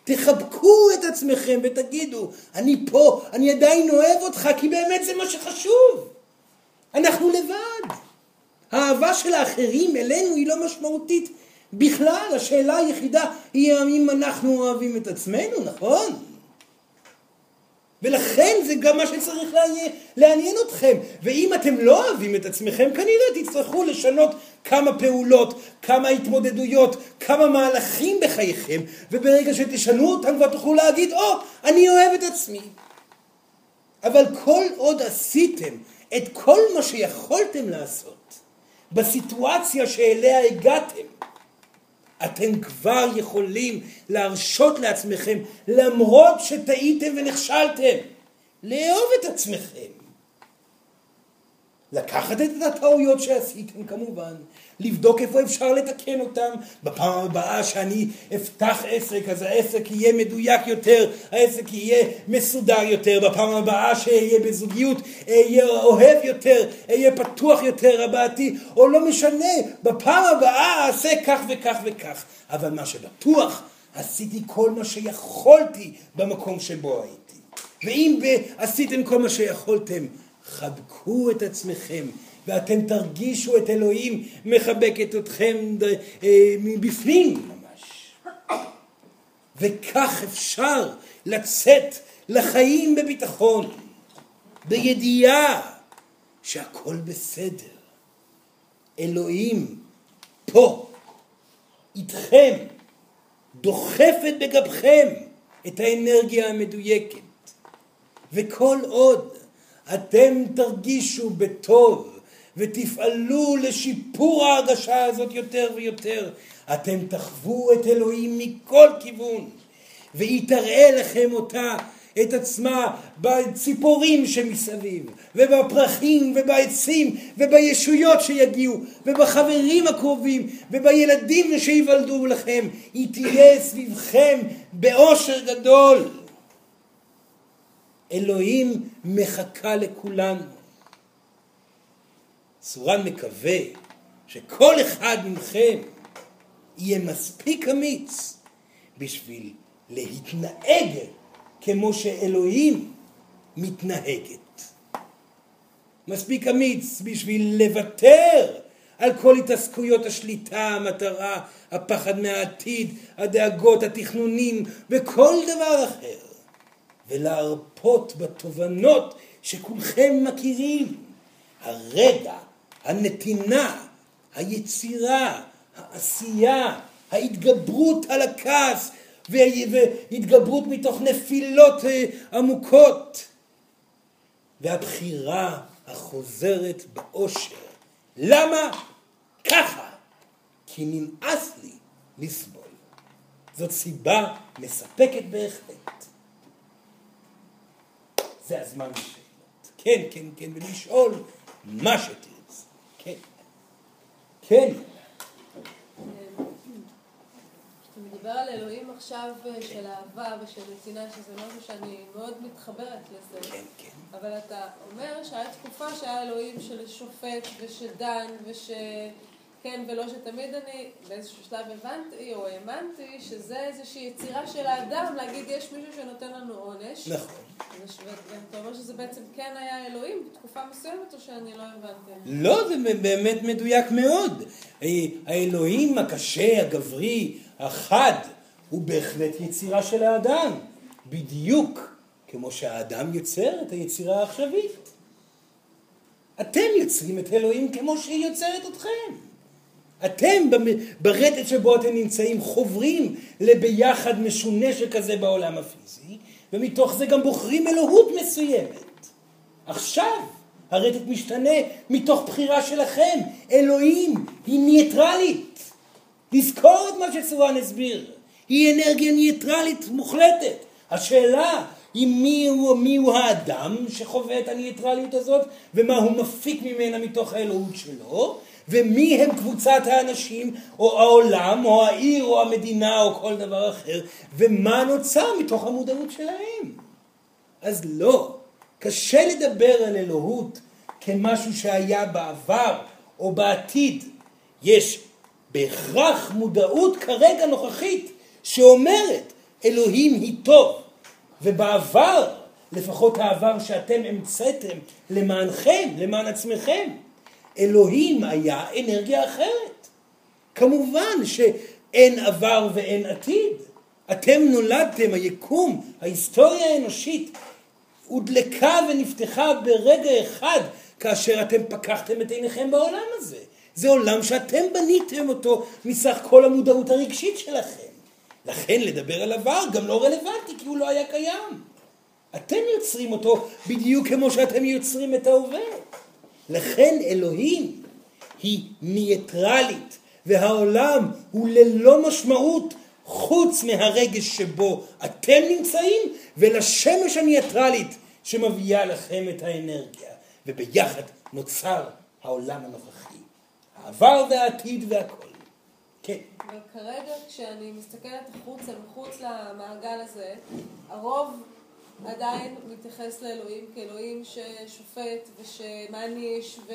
תחבקו את עצמכם ותגידו אני פה, אני עדיין אוהב אותך כי באמת זה מה שחשוב. אנחנו לבד. האהבה של האחרים אלינו היא לא משמעותית בכלל, השאלה היחידה היא האם אנחנו אוהבים את עצמנו, נכון? ולכן זה גם מה שצריך לעניין, לעניין אתכם. ואם אתם לא אוהבים את עצמכם, כנראה תצטרכו לשנות כמה פעולות, כמה התמודדויות, כמה מהלכים בחייכם, וברגע שתשנו אותם כבר תוכלו להגיד, או, oh, אני אוהב את עצמי. אבל כל עוד עשיתם את כל מה שיכולתם לעשות בסיטואציה שאליה הגעתם, אתם כבר יכולים להרשות לעצמכם, למרות שטעיתם ונכשלתם, לאהוב את עצמכם. לקחת את הטעויות שעשיתם כמובן, לבדוק איפה אפשר לתקן אותם. בפעם הבאה שאני אפתח עסק, אז העסק יהיה מדויק יותר, העסק יהיה מסודר יותר. בפעם הבאה שאהיה בזוגיות, אהיה אוהב יותר, אהיה פתוח יותר הבאתי, או לא משנה, בפעם הבאה אעשה כך וכך וכך. אבל מה שבטוח, עשיתי כל מה שיכולתי במקום שבו הייתי. ואם עשיתם כל מה שיכולתם, חבקו את עצמכם, ואתם תרגישו את אלוהים מחבקת אתכם אה, מבפנים ממש. וכך אפשר לצאת לחיים בביטחון, בידיעה שהכל בסדר. אלוהים פה, איתכם, דוחפת בגבכם את האנרגיה המדויקת. וכל עוד אתם תרגישו בטוב ותפעלו לשיפור ההרגשה הזאת יותר ויותר. אתם תחוו את אלוהים מכל כיוון, והיא תראה לכם אותה, את עצמה, בציפורים שמסביב, ובפרחים, ובעצים, ובישויות שיגיעו, ובחברים הקרובים, ובילדים שייוולדו לכם. היא תהיה סביבכם באושר גדול. אלוהים מחכה לכולנו. סורן מקווה שכל אחד מכם יהיה מספיק אמיץ בשביל להתנהג כמו שאלוהים מתנהגת. מספיק אמיץ בשביל לוותר על כל התעסקויות השליטה, המטרה, הפחד מהעתיד, הדאגות, התכנונים וכל דבר אחר, ולהרפות בתובנות שכולכם מכירים. הרגע הנתינה, היצירה, העשייה, ההתגברות על הכעס והתגברות מתוך נפילות אה, עמוקות והבחירה החוזרת באושר. למה? ככה. כי נמאס לי לסבול. זאת סיבה מספקת בהחלט. זה הזמן לשאלות. כן, כן, כן, ולשאול מה שתרצה. כן. כן. כשאתה מדבר על אלוהים עכשיו אה, של אהבה ושל נתינה, שזה משהו שאני מאוד מתחברת לזה. כן, כן. אבל אתה אומר שהיה תקופה שהיה אלוהים של שופט ושדן וש... כן ולא שתמיד אני באיזשהו שלב הבנתי או האמנתי שזה איזושהי יצירה של האדם להגיד יש מישהו שנותן לנו עונש. נכון. ואתה אומר שזה בעצם כן היה אלוהים בתקופה מסוימת או שאני לא הבנתי? לא, זה באמת מדויק מאוד. האלוהים הקשה, הגברי, החד, הוא בהחלט יצירה של האדם. בדיוק כמו שהאדם יוצר את היצירה העכשווית. אתם יוצרים את אלוהים כמו שהיא יוצרת אתכם. אתם ברטט שבו אתם נמצאים חוברים לביחד משונה שכזה בעולם הפיזי, ומתוך זה גם בוחרים אלוהות מסוימת. עכשיו הרטט משתנה מתוך בחירה שלכם. אלוהים היא ניטרלית. לזכור את מה שסורן הסביר. היא אנרגיה ניטרלית מוחלטת. השאלה היא מי הוא, מי הוא האדם שחווה את הניטרליות הזאת ומה הוא מפיק ממנה מתוך האלוהות שלו ומי הם קבוצת האנשים, או העולם, או העיר, או המדינה, או כל דבר אחר, ומה נוצר מתוך המודעות שלהם. אז לא, קשה לדבר על אלוהות כמשהו שהיה בעבר או בעתיד. יש בהכרח מודעות כרגע נוכחית שאומרת אלוהים היא טוב, ובעבר, לפחות העבר שאתם המצאתם למענכם, למען עצמכם, אלוהים היה אנרגיה אחרת. כמובן שאין עבר ואין עתיד. אתם נולדתם, היקום, ההיסטוריה האנושית, הודלקה ונפתחה ברגע אחד כאשר אתם פקחתם את עיניכם בעולם הזה. זה עולם שאתם בניתם אותו מסך כל המודעות הרגשית שלכם. לכן לדבר על עבר גם לא רלוונטי כי הוא לא היה קיים. אתם יוצרים אותו בדיוק כמו שאתם יוצרים את ההווה. לכן אלוהים היא ניטרלית, והעולם הוא ללא משמעות חוץ מהרגש שבו אתם נמצאים ולשמש הניטרלית שמביאה לכם את האנרגיה. וביחד נוצר העולם הנוכחי. העבר והעתיד והכל. כן. וכרגע כשאני מסתכלת החוצה, מחוץ למעגל הזה, הרוב עדיין מתייחס לאלוהים כאלוהים ששופט ושמעניש ו...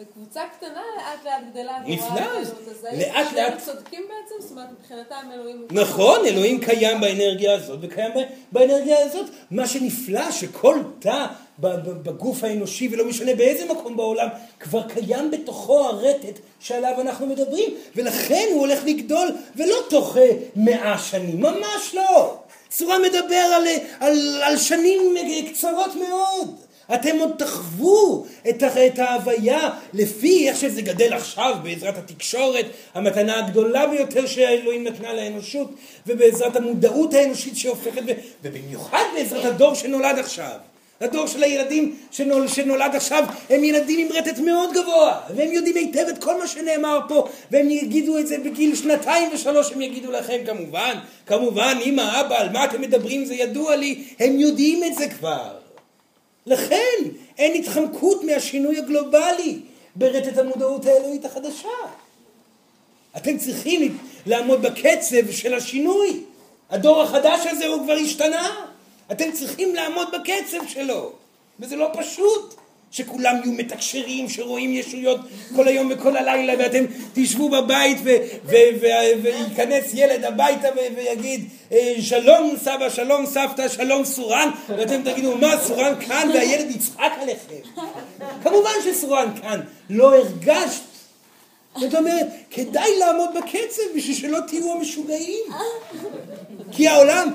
וקבוצה קטנה לאט לאט גדלה. נפלא, לאט לאט. צודקים בעצם? זאת אומרת, מבחינתם אלוהים... נכון, אלוהים קיים באנרגיה הזאת וקיים באנרגיה הזאת. מה שנפלא, שכל תא בגוף האנושי, ולא משנה באיזה מקום בעולם, כבר קיים בתוכו הרטט שעליו אנחנו מדברים, ולכן הוא הולך לגדול, ולא תוך אה, מאה שנים, ממש לא. צורה מדבר על, על, על שנים קצרות מאוד. אתם עוד תחוו את, את ההוויה לפי איך שזה גדל עכשיו בעזרת התקשורת, המתנה הגדולה ביותר שהאלוהים נתנה לאנושות, ובעזרת המודעות האנושית שהופכת, ובמיוחד בעזרת הדור שנולד עכשיו. הדור של הילדים שנול, שנולד עכשיו הם ילדים עם רטט מאוד גבוה והם יודעים היטב את כל מה שנאמר פה והם יגידו את זה בגיל שנתיים ושלוש הם יגידו לכם כמובן כמובן אמא אבא על מה אתם מדברים? זה ידוע לי. הם יודעים את זה כבר. לכן אין התחמקות מהשינוי הגלובלי ברטט המודעות האלוהית החדשה. אתם צריכים לעמוד בקצב של השינוי. הדור החדש הזה הוא כבר השתנה אתם צריכים לעמוד בקצב שלו, וזה לא פשוט. שכולם יהיו מתקשרים, שרואים ישויות כל היום וכל הלילה, ואתם תשבו בבית וייכנס ילד הביתה ויגיד אה, שלום סבא, שלום סבתא, שלום סורן, ואתם תגידו מה סורן כאן, והילד יצחק עליכם. כמובן שסורן כאן, לא הרגשת זאת אומרת, כדאי לעמוד בקצב בשביל שלא תהיו המשוגעים. כי העולם,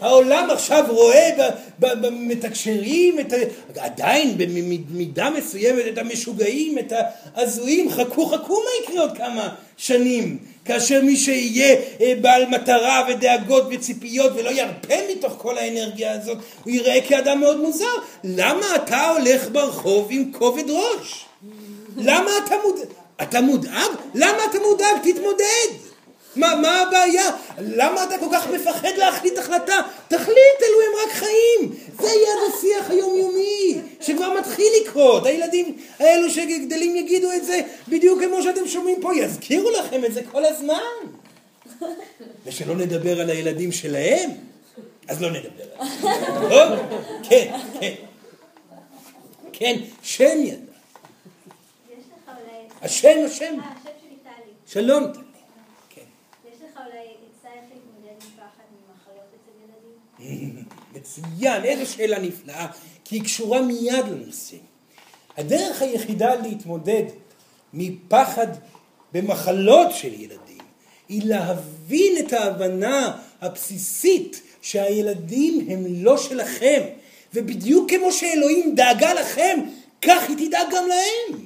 העולם עכשיו רואה במתקשרים, את, עדיין במידה מסוימת את המשוגעים, את ההזויים, חכו חכו מה יקרה עוד כמה שנים. כאשר מי שיהיה אה, בעל מטרה ודאגות וציפיות ולא ירפה מתוך כל האנרגיה הזאת, הוא יראה כאדם מאוד מוזר. למה אתה הולך ברחוב עם כובד ראש? למה אתה מודע... אתה מודאג? למה אתה מודאג? תתמודד. מה, מה הבעיה? למה אתה כל כך מפחד להחליט החלטה? תחליט, אלוהים רק חיים. זה יד השיח היומיומי, שכבר מתחיל לקרות. הילדים האלו שגדלים יגידו את זה בדיוק כמו שאתם שומעים פה, יזכירו לכם את זה כל הזמן. ושלא נדבר על הילדים שלהם, אז לא נדבר על זה. טוב? כן, כן. כן, שם יד. השם, השם. אה, שלום. כן. יש לך אולי עצה איך להתמודד עם פחד ממחלות אצל ילדים? מצוין, איזו שאלה נפלאה, כי היא קשורה מיד לנושא. הדרך היחידה להתמודד מפחד במחלות של ילדים היא להבין את ההבנה הבסיסית שהילדים הם לא שלכם, ובדיוק כמו שאלוהים דאגה לכם, כך היא תדאג גם להם.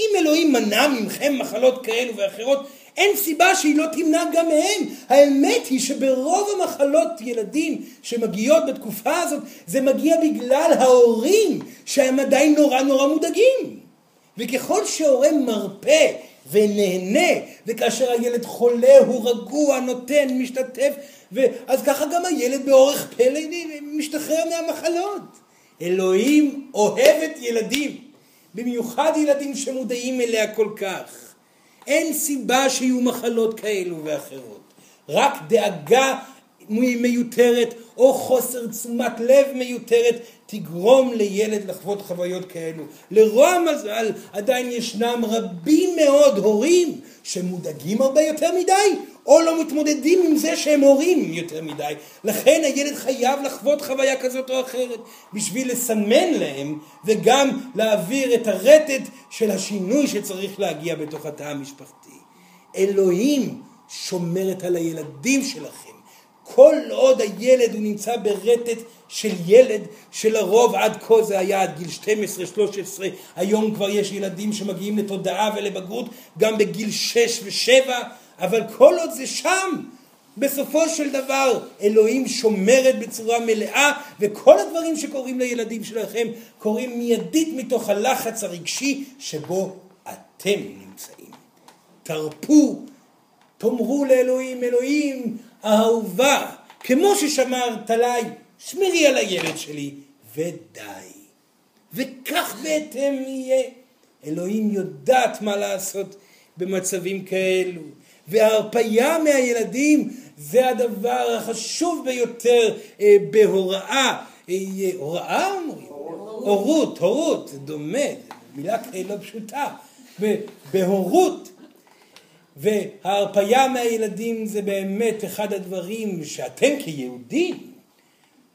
אם אלוהים מנע מכם מחלות כאלו ואחרות, אין סיבה שהיא לא תמנע גם מהם. האמת היא שברוב המחלות ילדים שמגיעות בתקופה הזאת, זה מגיע בגלל ההורים שהם עדיין נורא נורא מודאגים. וככל שהורה מרפה ונהנה, וכאשר הילד חולה הוא רגוע, נותן, משתתף, אז ככה גם הילד באורך פלא משתחרר מהמחלות. אלוהים אוהב את ילדים. במיוחד ילדים שמודעים אליה כל כך. אין סיבה שיהיו מחלות כאלו ואחרות. רק דאגה מיותרת או חוסר תשומת לב מיותרת תגרום לילד לחוות חוויות כאלו. לרוע המזל עדיין ישנם רבים מאוד הורים שמודאגים הרבה יותר מדי או לא מתמודדים עם זה שהם הורים יותר מדי. לכן הילד חייב לחוות חוויה כזאת או אחרת בשביל לסמן להם וגם להעביר את הרטט של השינוי שצריך להגיע בתוך התא המשפחתי. אלוהים שומרת על הילדים שלכם. כל עוד הילד הוא נמצא ברטט של ילד שלרוב עד כה זה היה עד גיל 12-13, היום כבר יש ילדים שמגיעים לתודעה ולבגרות גם בגיל 6 ו-7, אבל כל עוד זה שם, בסופו של דבר אלוהים שומרת בצורה מלאה וכל הדברים שקורים לילדים שלכם קורים מיידית מתוך הלחץ הרגשי שבו אתם נמצאים. תרפו, תאמרו לאלוהים, אלוהים אהובה, כמו ששמרת עליי, שמרי על הילד שלי, ודי. וכך בהתאם יהיה. אלוהים יודעת מה לעשות במצבים כאלו. וההרפייה מהילדים זה הדבר החשוב ביותר אה, בהוראה. אה, הוראה אומרים? הורות, הורות, דומה, מילה לא פשוטה. בהורות. וההרפייה מהילדים זה באמת אחד הדברים שאתם כיהודים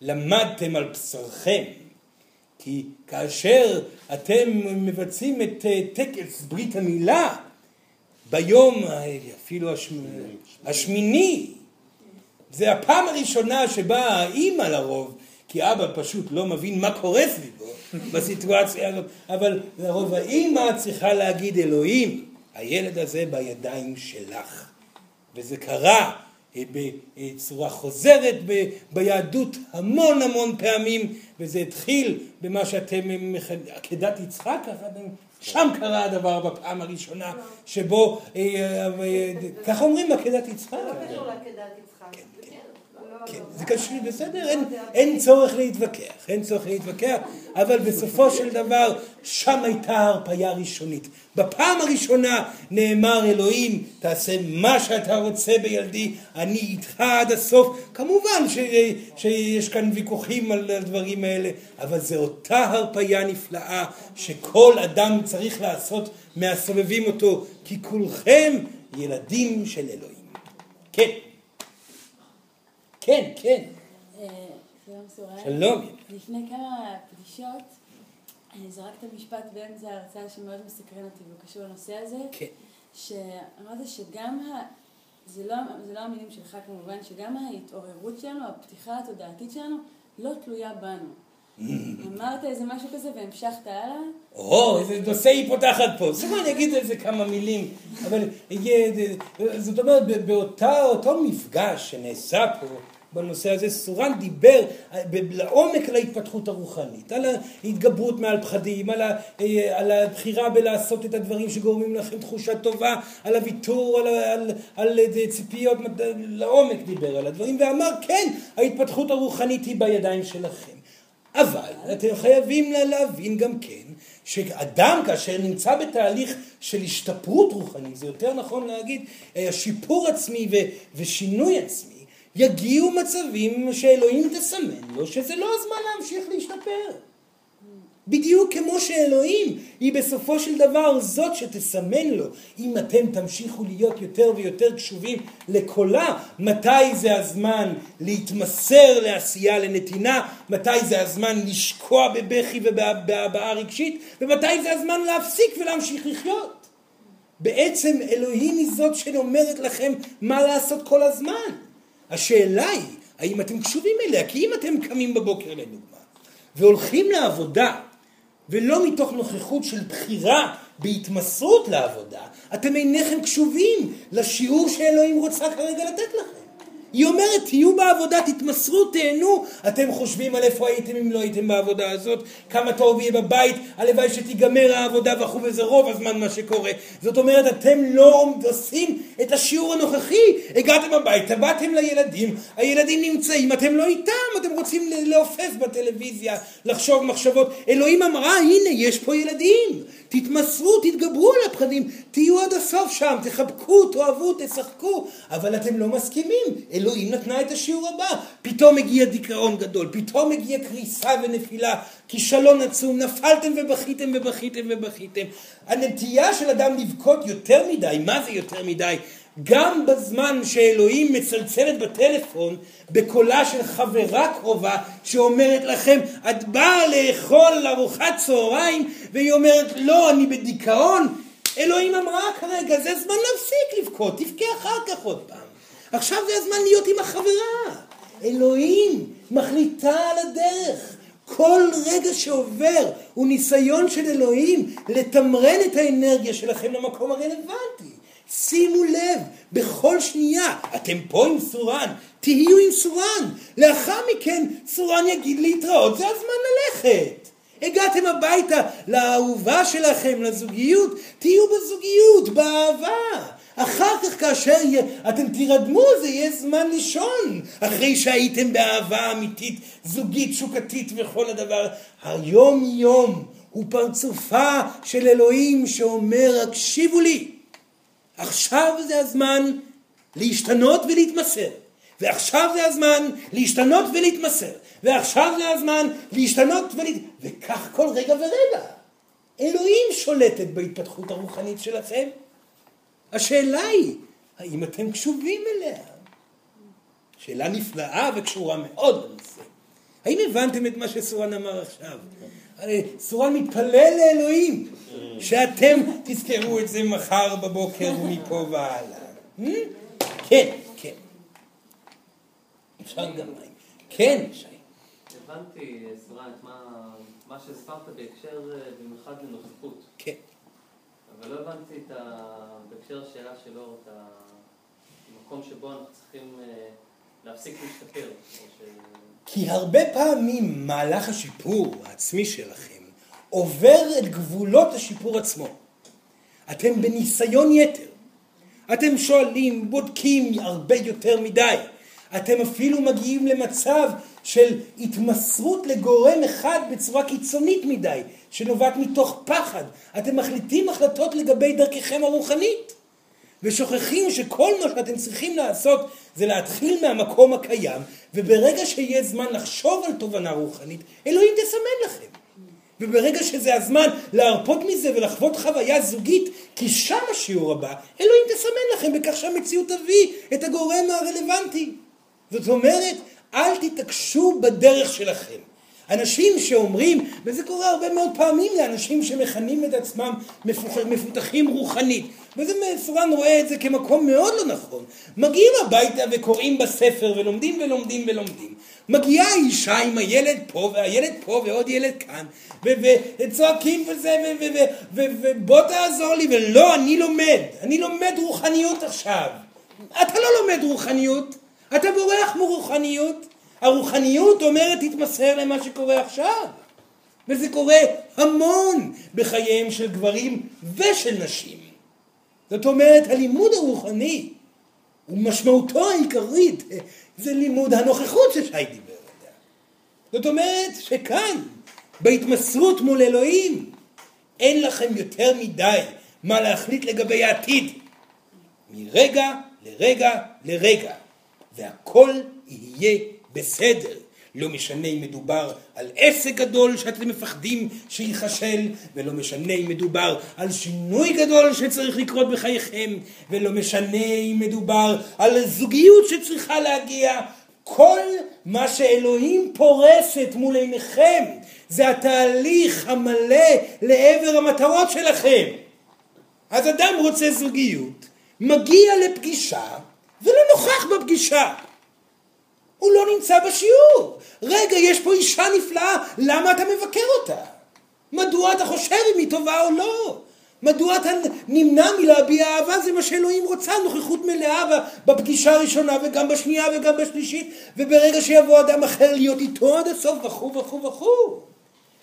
למדתם על בשרכם. כי כאשר אתם מבצעים את אה, טקס ברית המילה ביום אפילו השמיני, זה הפעם הראשונה שבה האימא לרוב, כי אבא פשוט לא מבין מה קורה סביבו בסיטואציה הזאת, אבל לרוב האימא צריכה להגיד אלוהים, הילד הזה בידיים שלך. וזה קרה בצורה חוזרת ביהדות המון המון פעמים, וזה התחיל במה שאתם, עקדת יצחק, שם קרה הדבר בפעם הראשונה, שבו, אה, אה, ככה אומרים עקדת יצחק. לא קשור לעקדת יצחק. כן, כן. כן, זה קשור, בסדר, אין, צורך להתווכח, אין צורך להתווכח, אבל בסופו של דבר שם הייתה הרפאיה ראשונית. בפעם הראשונה נאמר אלוהים, תעשה מה שאתה רוצה בילדי, אני איתך עד הסוף. כמובן שיש כאן ויכוחים על הדברים האלה, אבל זו אותה הרפאיה נפלאה שכל אדם צריך לעשות מהסובבים אותו, כי כולכם ילדים של אלוהים. כן. כן, כן. אה, שלום סורן. שלום. לפני כמה פגישות אה, זרקת משפט באמצע ההרצאה שמאוד מסקרן אותי והוא קשור לנושא הזה. כן. שאמרת שגם, ה... זה לא, זה לא המילים שלך כמובן, שגם ההתעוררות שלנו, הפתיחה התודעתית שלנו, לא תלויה בנו. אמרת איזה משהו כזה והמשכת הלאה? או, איזה נושא היא פותחת פה. בסדר, אני אגיד על זה כמה מילים. אבל זאת אומרת, באותו מפגש שנעשה פה, בנושא הזה, סורן דיבר לעומק על ההתפתחות הרוחנית, על ההתגברות מעל פחדים, על הבחירה בלעשות את הדברים שגורמים לכם תחושה טובה, על הוויתור, על, על, על, על ציפיות, לעומק דיבר על הדברים, ואמר כן, ההתפתחות הרוחנית היא בידיים שלכם. אבל אתם חייבים להבין גם כן שאדם כאשר נמצא בתהליך של השתפרות רוחנית, זה יותר נכון להגיד אה, שיפור עצמי ושינוי עצמי, יגיעו מצבים שאלוהים תסמן לו שזה לא הזמן להמשיך להשתפר. בדיוק כמו שאלוהים היא בסופו של דבר זאת שתסמן לו. אם אתם תמשיכו להיות יותר ויותר קשובים לקולה מתי זה הזמן להתמסר לעשייה לנתינה? מתי זה הזמן לשקוע בבכי ובהבעה רגשית? ומתי זה הזמן להפסיק ולהמשיך לחיות? בעצם אלוהים היא זאת שאומרת לכם מה לעשות כל הזמן. השאלה היא האם אתם קשובים אליה? כי אם אתם קמים בבוקר לדוגמה והולכים לעבודה ולא מתוך נוכחות של בחירה בהתמסרות לעבודה, אתם אינכם קשובים לשיעור שאלוהים רוצה כרגע לתת לכם. היא אומרת, תהיו בעבודה, תתמסרו, תהנו. אתם חושבים על איפה הייתם אם לא הייתם בעבודה הזאת, כמה טוב יהיה בבית, הלוואי שתיגמר העבודה וכו', וזה רוב הזמן מה שקורה. זאת אומרת, אתם לא עושים את השיעור הנוכחי. הגעתם הביתה, באתם לילדים, הילדים נמצאים, אתם לא איתם, אתם רוצים לעופף בטלוויזיה, לחשוב מחשבות. אלוהים אמרה, הנה, יש פה ילדים. תתמסרו, תתגברו על הפחדים, תהיו עד הסוף שם, תחבקו, תאהבו, תשחקו, אבל אתם לא מסכימים. אלוהים נתנה את השיעור הבא. פתאום מגיע דיכאון גדול, פתאום מגיע קריסה ונפילה, כישלון עצום, נפלתם ובכיתם ובכיתם ובכיתם. הנטייה של אדם לבכות יותר מדי, מה זה יותר מדי? גם בזמן שאלוהים מצלצלת בטלפון בקולה של חברה קרובה שאומרת לכם את באה לאכול ארוחת צהריים? והיא אומרת לא אני בדיכאון. אלוהים אמרה כרגע זה זמן להפסיק לבכות תבכה אחר כך עוד פעם. עכשיו זה הזמן להיות עם החברה. אלוהים מחליטה על הדרך. כל רגע שעובר הוא ניסיון של אלוהים לתמרן את האנרגיה שלכם למקום הרלוונטי שימו לב, בכל שנייה, אתם פה עם סורן, תהיו עם סורן. לאחר מכן סורן יגיד להתראות, זה הזמן ללכת. הגעתם הביתה לאהובה שלכם, לזוגיות, תהיו בזוגיות, באהבה. אחר כך כאשר אתם תירדמו זה יהיה זמן לישון, אחרי שהייתם באהבה אמיתית, זוגית, שוקתית וכל הדבר. היום יום הוא פרצופה של אלוהים שאומר הקשיבו לי, עכשיו זה הזמן להשתנות ולהתמסר. ועכשיו זה הזמן להשתנות ולהתמסר. ועכשיו זה הזמן להשתנות ולהת... וכך כל רגע ורגע. אלוהים שולטת בהתפתחות הרוחנית שלכם. השאלה היא, האם אתם קשובים אליה? שאלה נפלאה וקשורה מאוד לנושא. האם הבנתם את מה שסורן אמר עכשיו? הרי סורן מתפלל לאלוהים, שאתם תזכרו את זה מחר בבוקר ומפה והלאה. Hmm? כן, כן. אפשר גם מים. כן, שי. הבנתי, סורן, את מה, מה שהסברת בהקשר אה, במיוחד לנוכחות. כן. אבל לא הבנתי את ה... בהקשר השאלה שלו, את המקום שבו אנחנו צריכים אה, להפסיק להשתפר. כי הרבה פעמים מהלך השיפור העצמי שלכם עובר את גבולות השיפור עצמו. אתם בניסיון יתר. אתם שואלים, בודקים הרבה יותר מדי. אתם אפילו מגיעים למצב של התמסרות לגורם אחד בצורה קיצונית מדי, שנובעת מתוך פחד. אתם מחליטים החלטות לגבי דרככם הרוחנית, ושוכחים שכל מה שאתם צריכים לעשות זה להתחיל מהמקום הקיים, וברגע שיהיה זמן לחשוב על תובנה רוחנית, אלוהים תסמן לכם. וברגע שזה הזמן להרפות מזה ולחוות חוויה זוגית, כי שם השיעור הבא, אלוהים תסמן לכם בכך שהמציאות תביא את הגורם הרלוונטי. זאת אומרת, אל תתעקשו בדרך שלכם. אנשים שאומרים, וזה קורה הרבה מאוד פעמים לאנשים שמכנים את עצמם מפותחים רוחנית, וזה סורן רואה את זה כמקום מאוד לא נכון. מגיעים הביתה וקוראים בספר ולומדים ולומדים ולומדים. מגיעה האישה עם הילד פה והילד פה ועוד ילד כאן, וצועקים וזה, ובוא תעזור לי, ולא, אני לומד, אני לומד רוחניות עכשיו. אתה לא לומד רוחניות, אתה בורח מרוחניות. הרוחניות אומרת תתמסר למה שקורה עכשיו. וזה קורה המון בחייהם של גברים ושל נשים. זאת אומרת, הלימוד הרוחני ומשמעותו העיקרית זה לימוד הנוכחות ששי דיבר עליה. זאת אומרת שכאן, בהתמסרות מול אלוהים, אין לכם יותר מדי מה להחליט לגבי העתיד. מרגע לרגע לרגע. והכל יהיה בסדר. לא משנה אם מדובר על עסק גדול שאתם מפחדים שייכשל, ולא משנה אם מדובר על שינוי גדול שצריך לקרות בחייכם, ולא משנה אם מדובר על זוגיות שצריכה להגיע. כל מה שאלוהים פורסת מול עיניכם זה התהליך המלא לעבר המטרות שלכם. אז אדם רוצה זוגיות, מגיע לפגישה ולא נוכח בפגישה. הוא לא נמצא בשיעור. רגע, יש פה אישה נפלאה, למה אתה מבקר אותה? מדוע אתה חושב אם היא טובה או לא? מדוע אתה נמנע מלהביע אהבה? זה מה שאלוהים רוצה, נוכחות מלאה בפגישה הראשונה וגם בשנייה וגם בשלישית, וברגע שיבוא אדם אחר להיות איתו עד הסוף וכו' וכו' וכו'.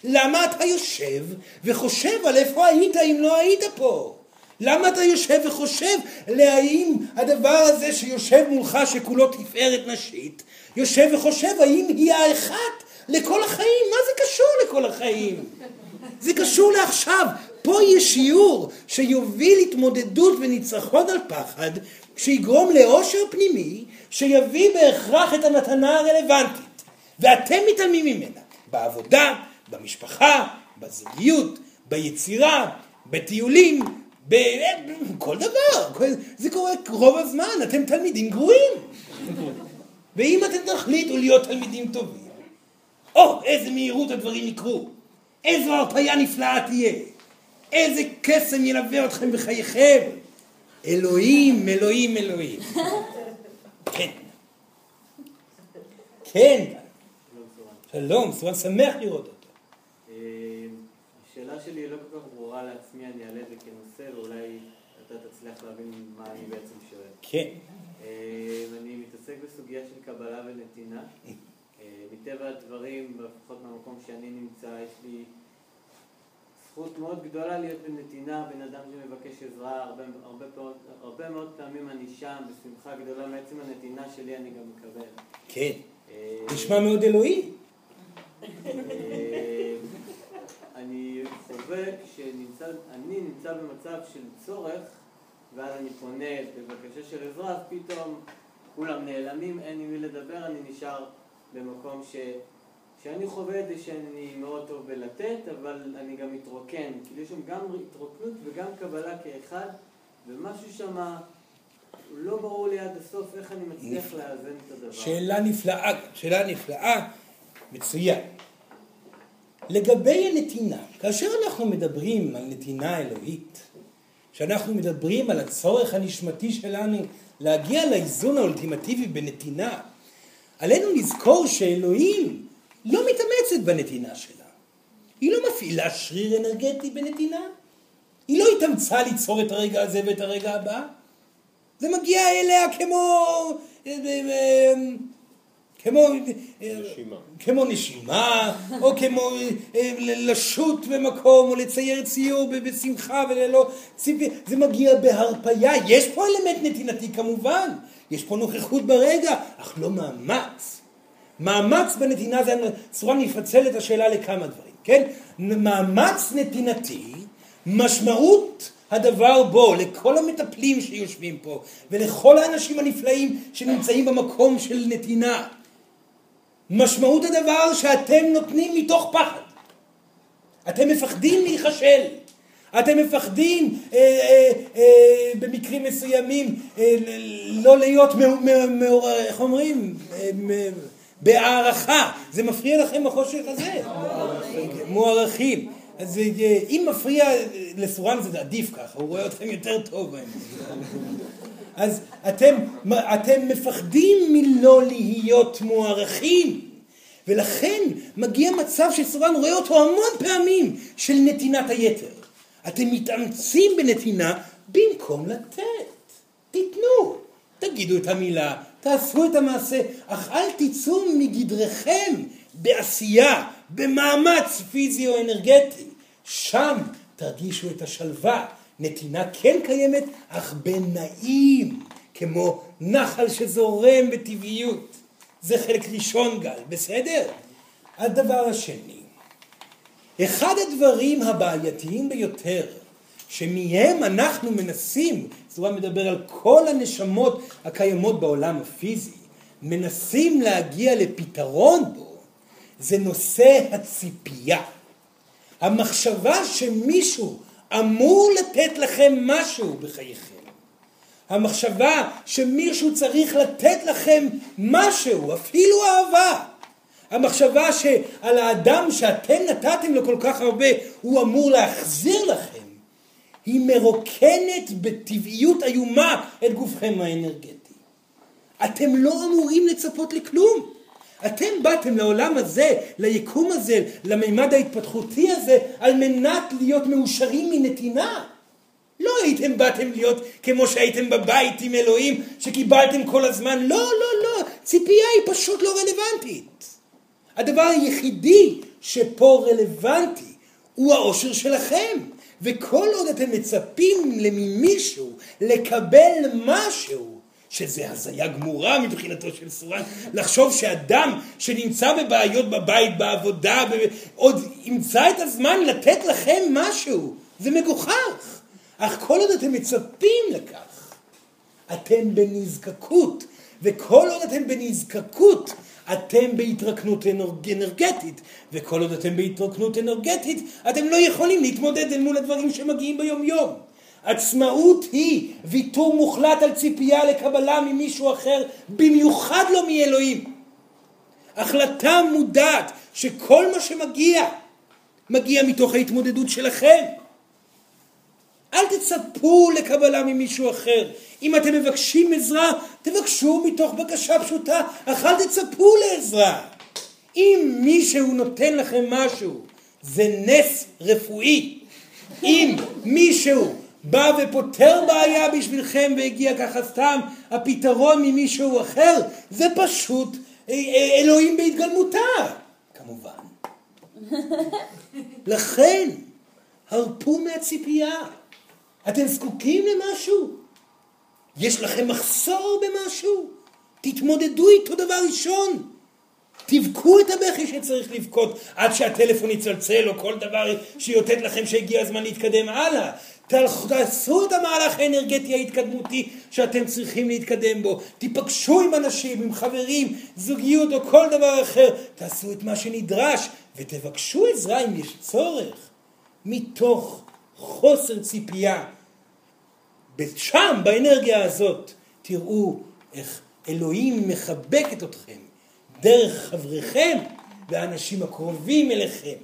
למה אתה יושב וחושב על איפה היית אם לא היית פה? למה אתה יושב וחושב להאם הדבר הזה שיושב מולך שכולו תפארת נשית, יושב וחושב האם היא האחת לכל החיים? מה זה קשור לכל החיים? זה קשור לעכשיו. פה יש שיעור שיוביל התמודדות וניצחון על פחד, שיגרום לאושר פנימי, שיביא בהכרח את המתנה הרלוונטית. ואתם מתעלמים ממנה. בעבודה, במשפחה, בזוגיות, ביצירה, בטיולים, בכל דבר, זה קורה רוב הזמן, אתם תלמידים גרועים. ואם אתם תחליטו להיות תלמידים טובים, או, איזה מהירות הדברים יקרו, איזו הרפאיה נפלאה תהיה, איזה קסם ילווה אתכם בחייכם. אלוהים, אלוהים, אלוהים. כן. כן. שלום, סורן שמח לראות אותו. אה, השאלה שלי לא כל כך ברורה לעצמי, אני אעלה את זה כנושא ואולי אתה תצליח להבין מה אני בעצם שואל. כן. אה, אני מתעסק בסוגיה של קבלה ונתינה. אה, מטבע הדברים, לפחות מהמקום שאני נמצא, יש לי זכות מאוד גדולה להיות בנתינה, בן אדם שמבקש עזרה, הרבה, הרבה, פעמים, הרבה מאוד פעמים אני שם, בשמחה גדולה, מעצם הנתינה שלי אני גם מקבל. כן. אה, נשמע מאוד אלוהי. אה, אני חווה כשאני נמצא במצב של צורך, ואז אני פונה בבקשה של עזרה, אז פתאום כולם נעלמים, אין עם מי לדבר, אני נשאר במקום ש... שאני חווה את זה שאני מאוד טוב בלתת, אבל אני גם מתרוקן. כאילו יש שם גם התרוקנות וגם קבלה כאחד, ומשהו שם לא ברור לי עד הסוף איך אני מצליח נפלא. לאזן את הדבר. שאלה נפלאה, שאלה נפלאה, מצוין. לגבי הנתינה, כאשר אנחנו מדברים על נתינה אלוהית, כשאנחנו מדברים על הצורך הנשמתי שלנו להגיע לאיזון האולטימטיבי בנתינה, עלינו לזכור שאלוהים לא מתאמצת בנתינה שלה. היא לא מפעילה שריר אנרגטי בנתינה. היא לא התאמצה ליצור את הרגע הזה ואת הרגע הבא. זה מגיע אליה כמו... אה, אה, כמו... נשימה. כמו נשימה, או כמו אה, לשוט במקום, או לצייר ציור בשמחה וללא ציפי, זה מגיע בהרפייה, יש פה אלמנט נתינתי כמובן, יש פה נוכחות ברגע, אך לא מאמץ. מאמץ בנתינה זה צורה נפצל את השאלה לכמה דברים, כן? מאמץ נתינתי, משמעות הדבר בו, לכל המטפלים שיושבים פה, ולכל האנשים הנפלאים שנמצאים במקום של נתינה. משמעות הדבר שאתם נותנים מתוך פחד. אתם מפחדים להיכשל. אתם מפחדים אה, אה, אה, במקרים מסוימים אה, לא להיות מאור... איך אומרים? אה, בהערכה. זה מפריע לכם בחושך הזה? מוערכים. אז אה, אם מפריע לסורן זה עדיף ככה, הוא רואה אתכם יותר טוב. אז אתם, אתם מפחדים מלא להיות מוערכים. ולכן מגיע מצב שסורן רואה אותו המון פעמים של נתינת היתר. אתם מתאמצים בנתינה במקום לתת. תיתנו, תגידו את המילה, תעשו את המעשה, אך אל תצאו מגדרכם בעשייה, במאמץ פיזי או אנרגטי. שם תרגישו את השלווה. נתינה כן קיימת, אך בנעים, כמו נחל שזורם בטבעיות. זה חלק ראשון גל, בסדר? הדבר השני, אחד הדברים הבעייתיים ביותר שמהם אנחנו מנסים, צורה מדבר על כל הנשמות הקיימות בעולם הפיזי, מנסים להגיע לפתרון בו, זה נושא הציפייה. המחשבה שמישהו אמור לתת לכם משהו בחייכם. המחשבה שמישהו צריך לתת לכם משהו, אפילו אהבה. המחשבה שעל האדם שאתם נתתם לו כל כך הרבה, הוא אמור להחזיר לכם. היא מרוקנת בטבעיות איומה את גופכם האנרגטי. אתם לא אמורים לצפות לכלום. אתם באתם לעולם הזה, ליקום הזה, למימד ההתפתחותי הזה, על מנת להיות מאושרים מנתינה. לא הייתם באתם להיות כמו שהייתם בבית עם אלוהים, שקיבלתם כל הזמן. לא, לא, לא. ציפייה היא פשוט לא רלוונטית. הדבר היחידי שפה רלוונטי הוא האושר שלכם. וכל עוד אתם מצפים ממישהו לקבל משהו, שזה הזיה גמורה מבחינתו של סורן, לחשוב שאדם שנמצא בבעיות בבית, בעבודה. עוד ימצא את הזמן לתת לכם משהו, זה מגוחך. אך כל עוד אתם מצפים לכך, אתם בנזקקות, וכל עוד אתם בנזקקות, אתם בהתרקנות אנרג- אנרגטית, וכל עוד אתם בהתרקנות אנרגטית, אתם לא יכולים להתמודד אל מול הדברים שמגיעים ביום יום. עצמאות היא ויתור מוחלט על ציפייה לקבלה ממישהו אחר, במיוחד לא מאלוהים. החלטה מודעת שכל מה שמגיע, מגיע מתוך ההתמודדות שלכם. אל תצפו לקבלה ממישהו אחר. אם אתם מבקשים עזרה, תבקשו מתוך בקשה פשוטה, אך אל תצפו לעזרה. אם מישהו נותן לכם משהו, זה נס רפואי. אם מישהו בא ופותר בעיה בשבילכם והגיע ככה סתם הפתרון ממישהו אחר, זה פשוט אה, אה, אלוהים בהתגלמותה, כמובן. לכן, הרפו מהציפייה. אתם זקוקים למשהו? יש לכם מחסור במשהו? תתמודדו איתו דבר ראשון. תבכו את הבכי שצריך לבכות עד שהטלפון יצלצל או כל דבר שיותת לכם שהגיע הזמן להתקדם הלאה. תעשו את המהלך האנרגטי ההתקדמותי שאתם צריכים להתקדם בו. תיפגשו עם אנשים, עם חברים, זוגיות או כל דבר אחר. תעשו את מה שנדרש ותבקשו עזרה אם יש צורך. מתוך חוסר ציפייה. שם, באנרגיה הזאת, תראו איך אלוהים מחבקת אתכם דרך חבריכם והאנשים הקרובים אליכם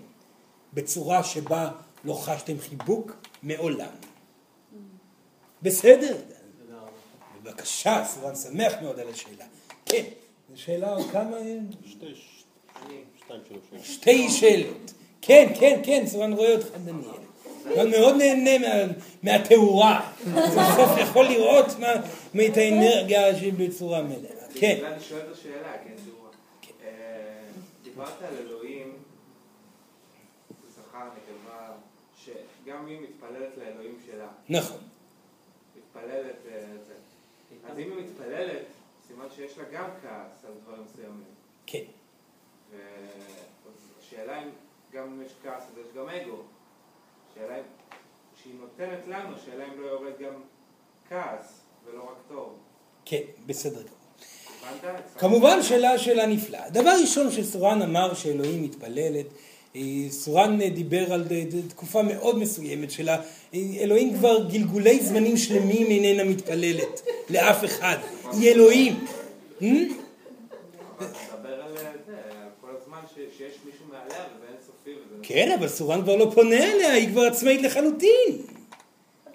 בצורה שבה לא חשתם חיבוק מעולם. בסדר? בבקשה, סורן שמח מאוד על השאלה. כן, זו שאלה עוד כמה... שתי שאלות. כן, כן, כן, סורן רואה אותך, דניאל. אבל מאוד נהנה מה, מהתאורה. בסוף יכול לראות מה, את האנרגיה בצורה מלאה. כן. אני שואל את השאלה, כן, תאורה. אה, דיברת על אלוהים, שגם היא מתפללת לאלוהים שלה. נכון. מתפללת לזה. אה, אז אם היא מתפללת, סימן שיש לה גם כעס על דברים מסוימים. כן. והשאלה אם גם יש כעס, אז יש גם אגו. שאלה אם, שהיא נותנת לנו, שאלה אם לא יורד גם כעס ולא רק טוב. כן, בסדר גמור. כמובן שאלה שאלה נפלאה. דבר ראשון שסורן אמר שאלוהים מתפללת, סורן דיבר על תקופה מאוד מסוימת שלה, אה, אלוהים כבר גלגולי זמנים שלמים איננה מתפללת לאף אחד, היא אלוהים. אה? כן, אבל סורן כבר לא פונה אליה, היא כבר עצמאית לחלוטין.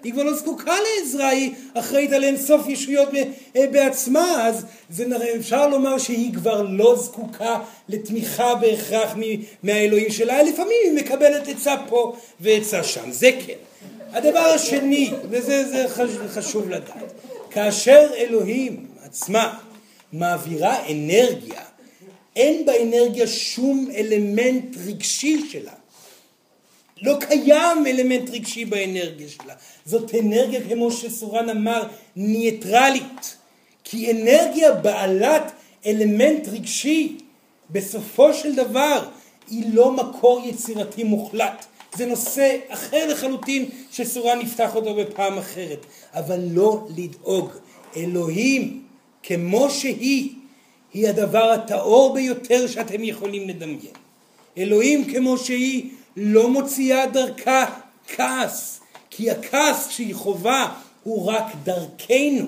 היא כבר לא זקוקה לעזרה, היא אחראית על אינסוף ישויות אה, בעצמה, אז זה, אפשר לומר שהיא כבר לא זקוקה לתמיכה בהכרח מהאלוהים שלה, לפעמים היא מקבלת עצה פה ועצה שם, זה כן. הדבר השני, וזה חשוב לדעת, כאשר אלוהים עצמה מעבירה אנרגיה, אין באנרגיה שום אלמנט רגשי שלה. לא קיים אלמנט רגשי באנרגיה שלה. זאת אנרגיה, כמו שסורן אמר, ניטרלית. כי אנרגיה בעלת אלמנט רגשי, בסופו של דבר, היא לא מקור יצירתי מוחלט. זה נושא אחר לחלוטין שסורן נפתח אותו בפעם אחרת. אבל לא לדאוג. אלוהים, כמו שהיא, היא הדבר הטהור ביותר שאתם יכולים לדמיין. אלוהים כמו שהיא לא מוציאה דרכה כעס, כי הכעס שהיא חווה הוא רק דרכנו.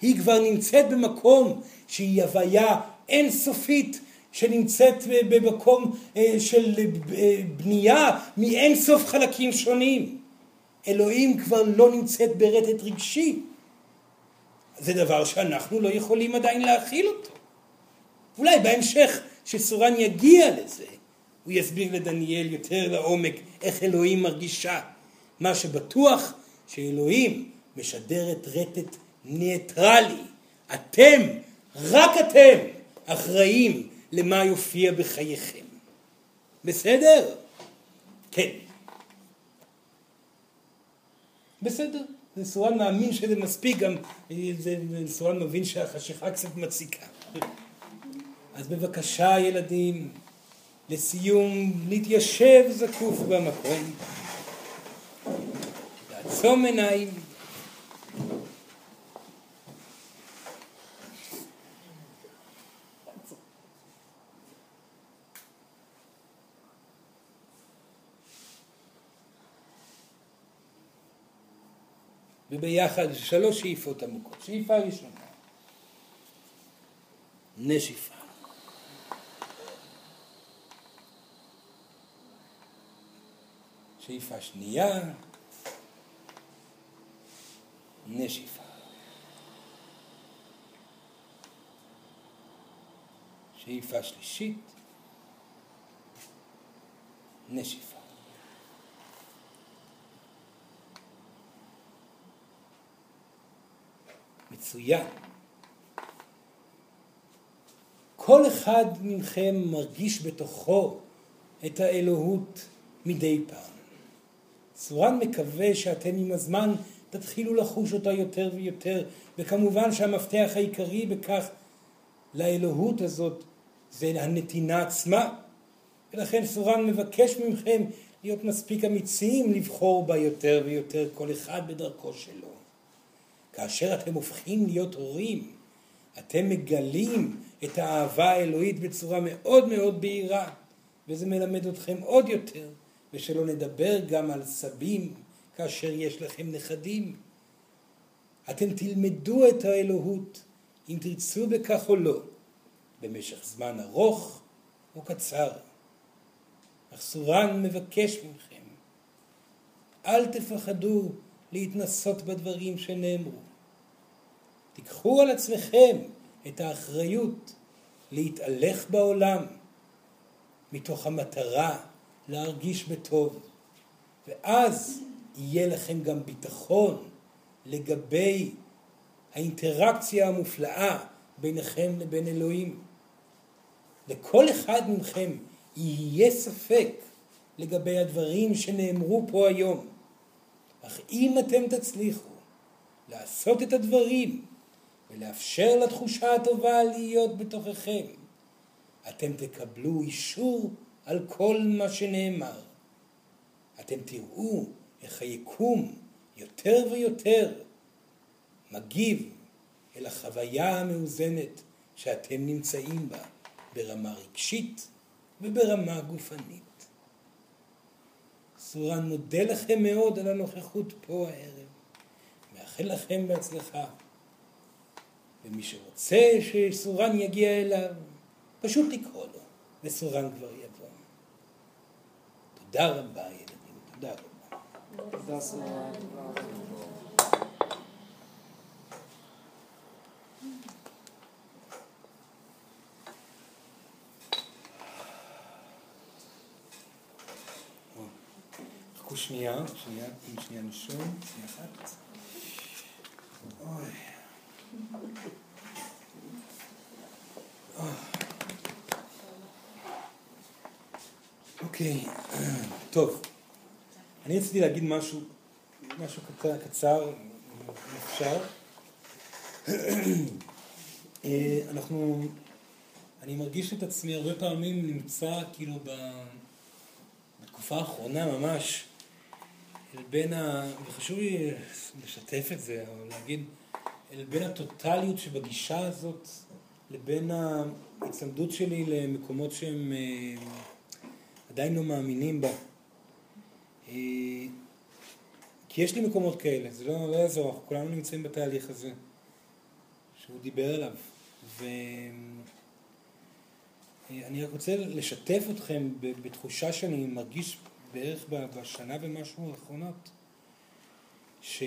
היא כבר נמצאת במקום שהיא הוויה אינסופית שנמצאת במקום אה, של אה, בנייה מאין סוף חלקים שונים. אלוהים כבר לא נמצאת ברטט רגשי. זה דבר שאנחנו לא יכולים עדיין להכיל אותו. אולי בהמשך, כשסורן יגיע לזה, הוא יסביר לדניאל יותר לעומק איך אלוהים מרגישה. מה שבטוח שאלוהים משדרת רטט ניטרלי. אתם, רק אתם, אחראים למה יופיע בחייכם. בסדר? כן. בסדר. סורן מאמין שזה מספיק, גם סורן מבין שהחשיכה קצת מציקה. אז בבקשה ילדים, לסיום, להתיישב זקוף במקום, לעצום עיניים, וביחד שלוש שאיפות עמוקות. שאיפה ראשונה, נשיפה. שאיפה שנייה, נשיפה. שאיפה שלישית, נשיפה. מצוין. כל אחד מכם מרגיש בתוכו את האלוהות מדי פעם. סורן מקווה שאתם עם הזמן תתחילו לחוש אותה יותר ויותר, וכמובן שהמפתח העיקרי בכך לאלוהות הזאת זה הנתינה עצמה. ולכן סורן מבקש מכם להיות מספיק אמיצים לבחור בה יותר ויותר, כל אחד בדרכו שלו. כאשר אתם הופכים להיות הורים, אתם מגלים את האהבה האלוהית בצורה מאוד מאוד בהירה, וזה מלמד אתכם עוד יותר, ושלא נדבר גם על סבים כאשר יש לכם נכדים. אתם תלמדו את האלוהות, אם תרצו בכך או לא, במשך זמן ארוך או קצר. אך סורן מבקש מכם, אל תפחדו להתנסות בדברים שנאמרו. תיקחו על עצמכם את האחריות להתהלך בעולם מתוך המטרה להרגיש בטוב, ואז יהיה לכם גם ביטחון לגבי האינטראקציה המופלאה ביניכם לבין אלוהים. לכל אחד מכם יהיה ספק לגבי הדברים שנאמרו פה היום, אך אם אתם תצליחו לעשות את הדברים ולאפשר לתחושה הטובה להיות בתוככם, אתם תקבלו אישור על כל מה שנאמר. אתם תראו איך היקום יותר ויותר מגיב אל החוויה המאוזנת שאתם נמצאים בה ברמה רגשית וברמה גופנית. סורן מודה לכם מאוד על הנוכחות פה הערב. מאחל לכם בהצלחה. ומי שרוצה שסורן יגיע אליו, פשוט לקרוא לו, וסורן כבר יבוא. תודה רבה ילדים, תודה רבה. תודה. חכו שנייה, שנייה, שנייה נשום, שנייה אחת. אוי. אוקיי, טוב. אני רציתי להגיד משהו, משהו קצר, קצר אם אפשר. אה, אנחנו, אני מרגיש את עצמי הרבה פעמים נמצא כאילו בתקופה האחרונה ממש, אל בין ה... וחשוב לי לשתף את זה, או להגיד, אל בין הטוטליות שבגישה הזאת, לבין ההצמדות שלי למקומות שהם אה, עדיין לא מאמינים בה. אה, כי יש לי מקומות כאלה, זה לא, לא יעזור, אנחנו כולנו נמצאים בתהליך הזה שהוא דיבר עליו. ואני רק רוצה לשתף אתכם בתחושה שאני מרגיש בערך בשנה ומשהו האחרונות, ש...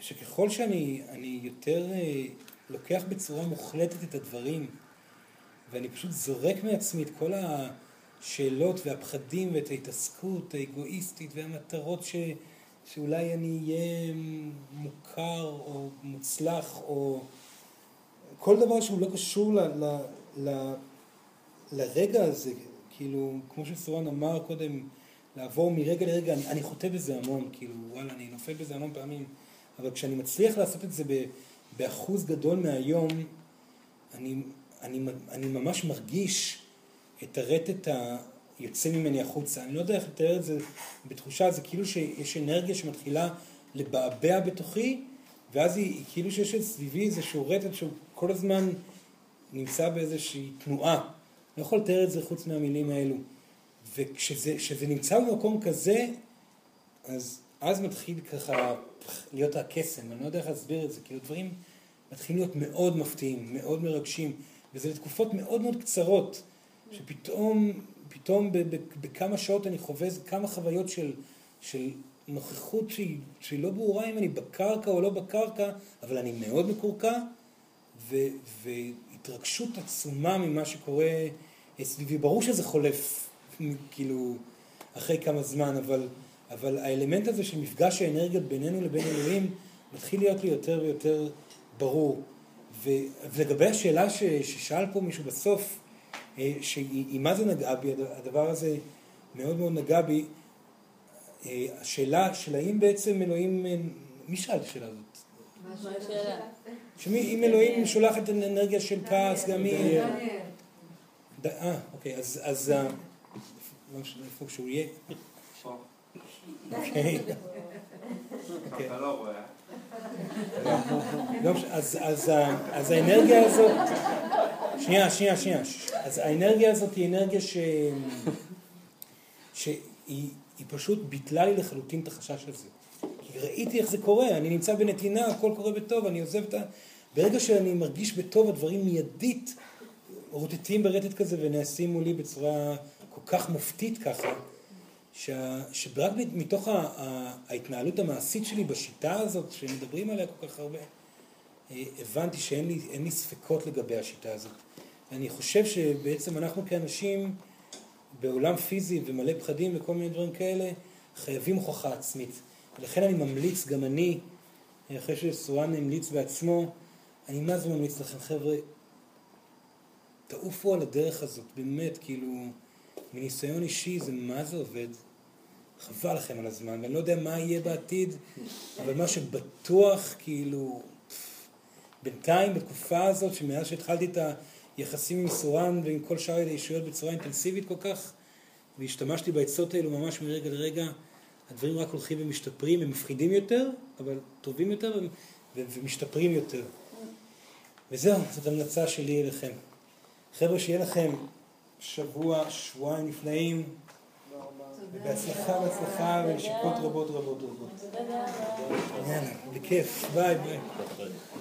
שככל שאני אני יותר אה, לוקח בצורה מוחלטת את הדברים, ואני פשוט זורק מעצמי את כל השאלות והפחדים ואת ההתעסקות האגואיסטית והמטרות ש... שאולי אני אהיה מוכר או מוצלח או כל דבר שהוא לא קשור ל... ל... ל... לרגע הזה, כאילו, כמו שסורן אמר קודם, לעבור מרגע לרגע, אני, אני חוטא בזה המון, כאילו, וואלה, אני נופל בזה המון פעמים, אבל כשאני מצליח לעשות את זה באחוז גדול מהיום, אני, אני, אני ממש מרגיש את הרטט היוצא ממני החוצה. אני לא יודע איך לתאר את זה בתחושה, זה כאילו שיש אנרגיה שמתחילה לבעבע בתוכי, ואז היא, היא כאילו שיש סביבי איזשהו רטט שהוא כל הזמן נמצא באיזושהי תנועה. לא יכול לתאר את זה חוץ מהמילים האלו. וכשזה נמצא במקום כזה, אז אז מתחיל ככה להיות הקסם, אני לא יודע איך להסביר את זה, כאילו דברים מתחילים להיות מאוד מפתיעים, מאוד מרגשים, וזה לתקופות מאוד מאוד קצרות, שפתאום, פתאום בכמה שעות אני חווה כמה חוויות של, של נוכחות שהיא, שהיא לא ברורה אם אני בקרקע או לא בקרקע, אבל אני מאוד מקורקע, ו, והתרגשות עצומה ממה שקורה סביבי. ברור שזה חולף, כאילו, אחרי כמה זמן, אבל... אבל האלמנט הזה של מפגש האנרגיות בינינו לבין אלוהים מתחיל להיות לי יותר ויותר ברור. ולגבי השאלה ש- ששאל פה מישהו בסוף, אה, שהיא היא מה זה נגעה בי, הד- הדבר הזה מאוד מאוד נגע בי, אה, השאלה של האם בעצם אלוהים, אה, מי שאל את השאלה הזאת? מה השאלה? שאם אלוהים שולח את האנרגיה של כעס, גם היא... ד- אה, אוקיי, אז... אז אה, לא משנה איפה שהוא יהיה. פה. אוקיי. אוקיי. אתה לא רואה. לא אז האנרגיה הזאת, שנייה, שנייה, שנייה, אז האנרגיה הזאת היא אנרגיה ש... שהיא היא פשוט ביטלה לי לחלוטין את החשש הזה. כי ראיתי איך זה קורה, אני נמצא בנתינה, הכל קורה בטוב, אני עוזב את ה... ברגע שאני מרגיש בטוב, הדברים מיידית רוטטים ברטט כזה ונעשים מולי בצורה כל כך מופתית ככה, שה, שרק מתוך ההתנהלות המעשית שלי בשיטה הזאת, שמדברים עליה כל כך הרבה, הבנתי שאין לי, לי ספקות לגבי השיטה הזאת. אני חושב שבעצם אנחנו כאנשים בעולם פיזי ומלא פחדים וכל מיני דברים כאלה, חייבים הוכחה עצמית. ולכן אני ממליץ, גם אני, אחרי שסורן המליץ בעצמו, אני מה זה ממליץ לכם, חבר'ה, תעופו על הדרך הזאת, באמת, כאילו, מניסיון אישי זה מה זה עובד. חבל לכם על הזמן, ואני לא יודע מה יהיה בעתיד, אבל מה שבטוח, כאילו, בינתיים, בתקופה הזאת, שמאז שהתחלתי את היחסים עם סורן ועם כל שאר הישויות בצורה אינטנסיבית כל כך, והשתמשתי בעצות האלו ממש מרגע לרגע, הדברים רק הולכים ומשתפרים, הם מפחידים יותר, אבל טובים יותר ומשתפרים יותר. וזהו, זאת המלצה שלי אליכם. חבר'ה, שיהיה לכם שבוע, שבועיים נפלאים, ובהצלחה, בהצלחה, ונשיקות רבות רבות רבות. תודה רבה. יאללה, בכיף, ביי ביי.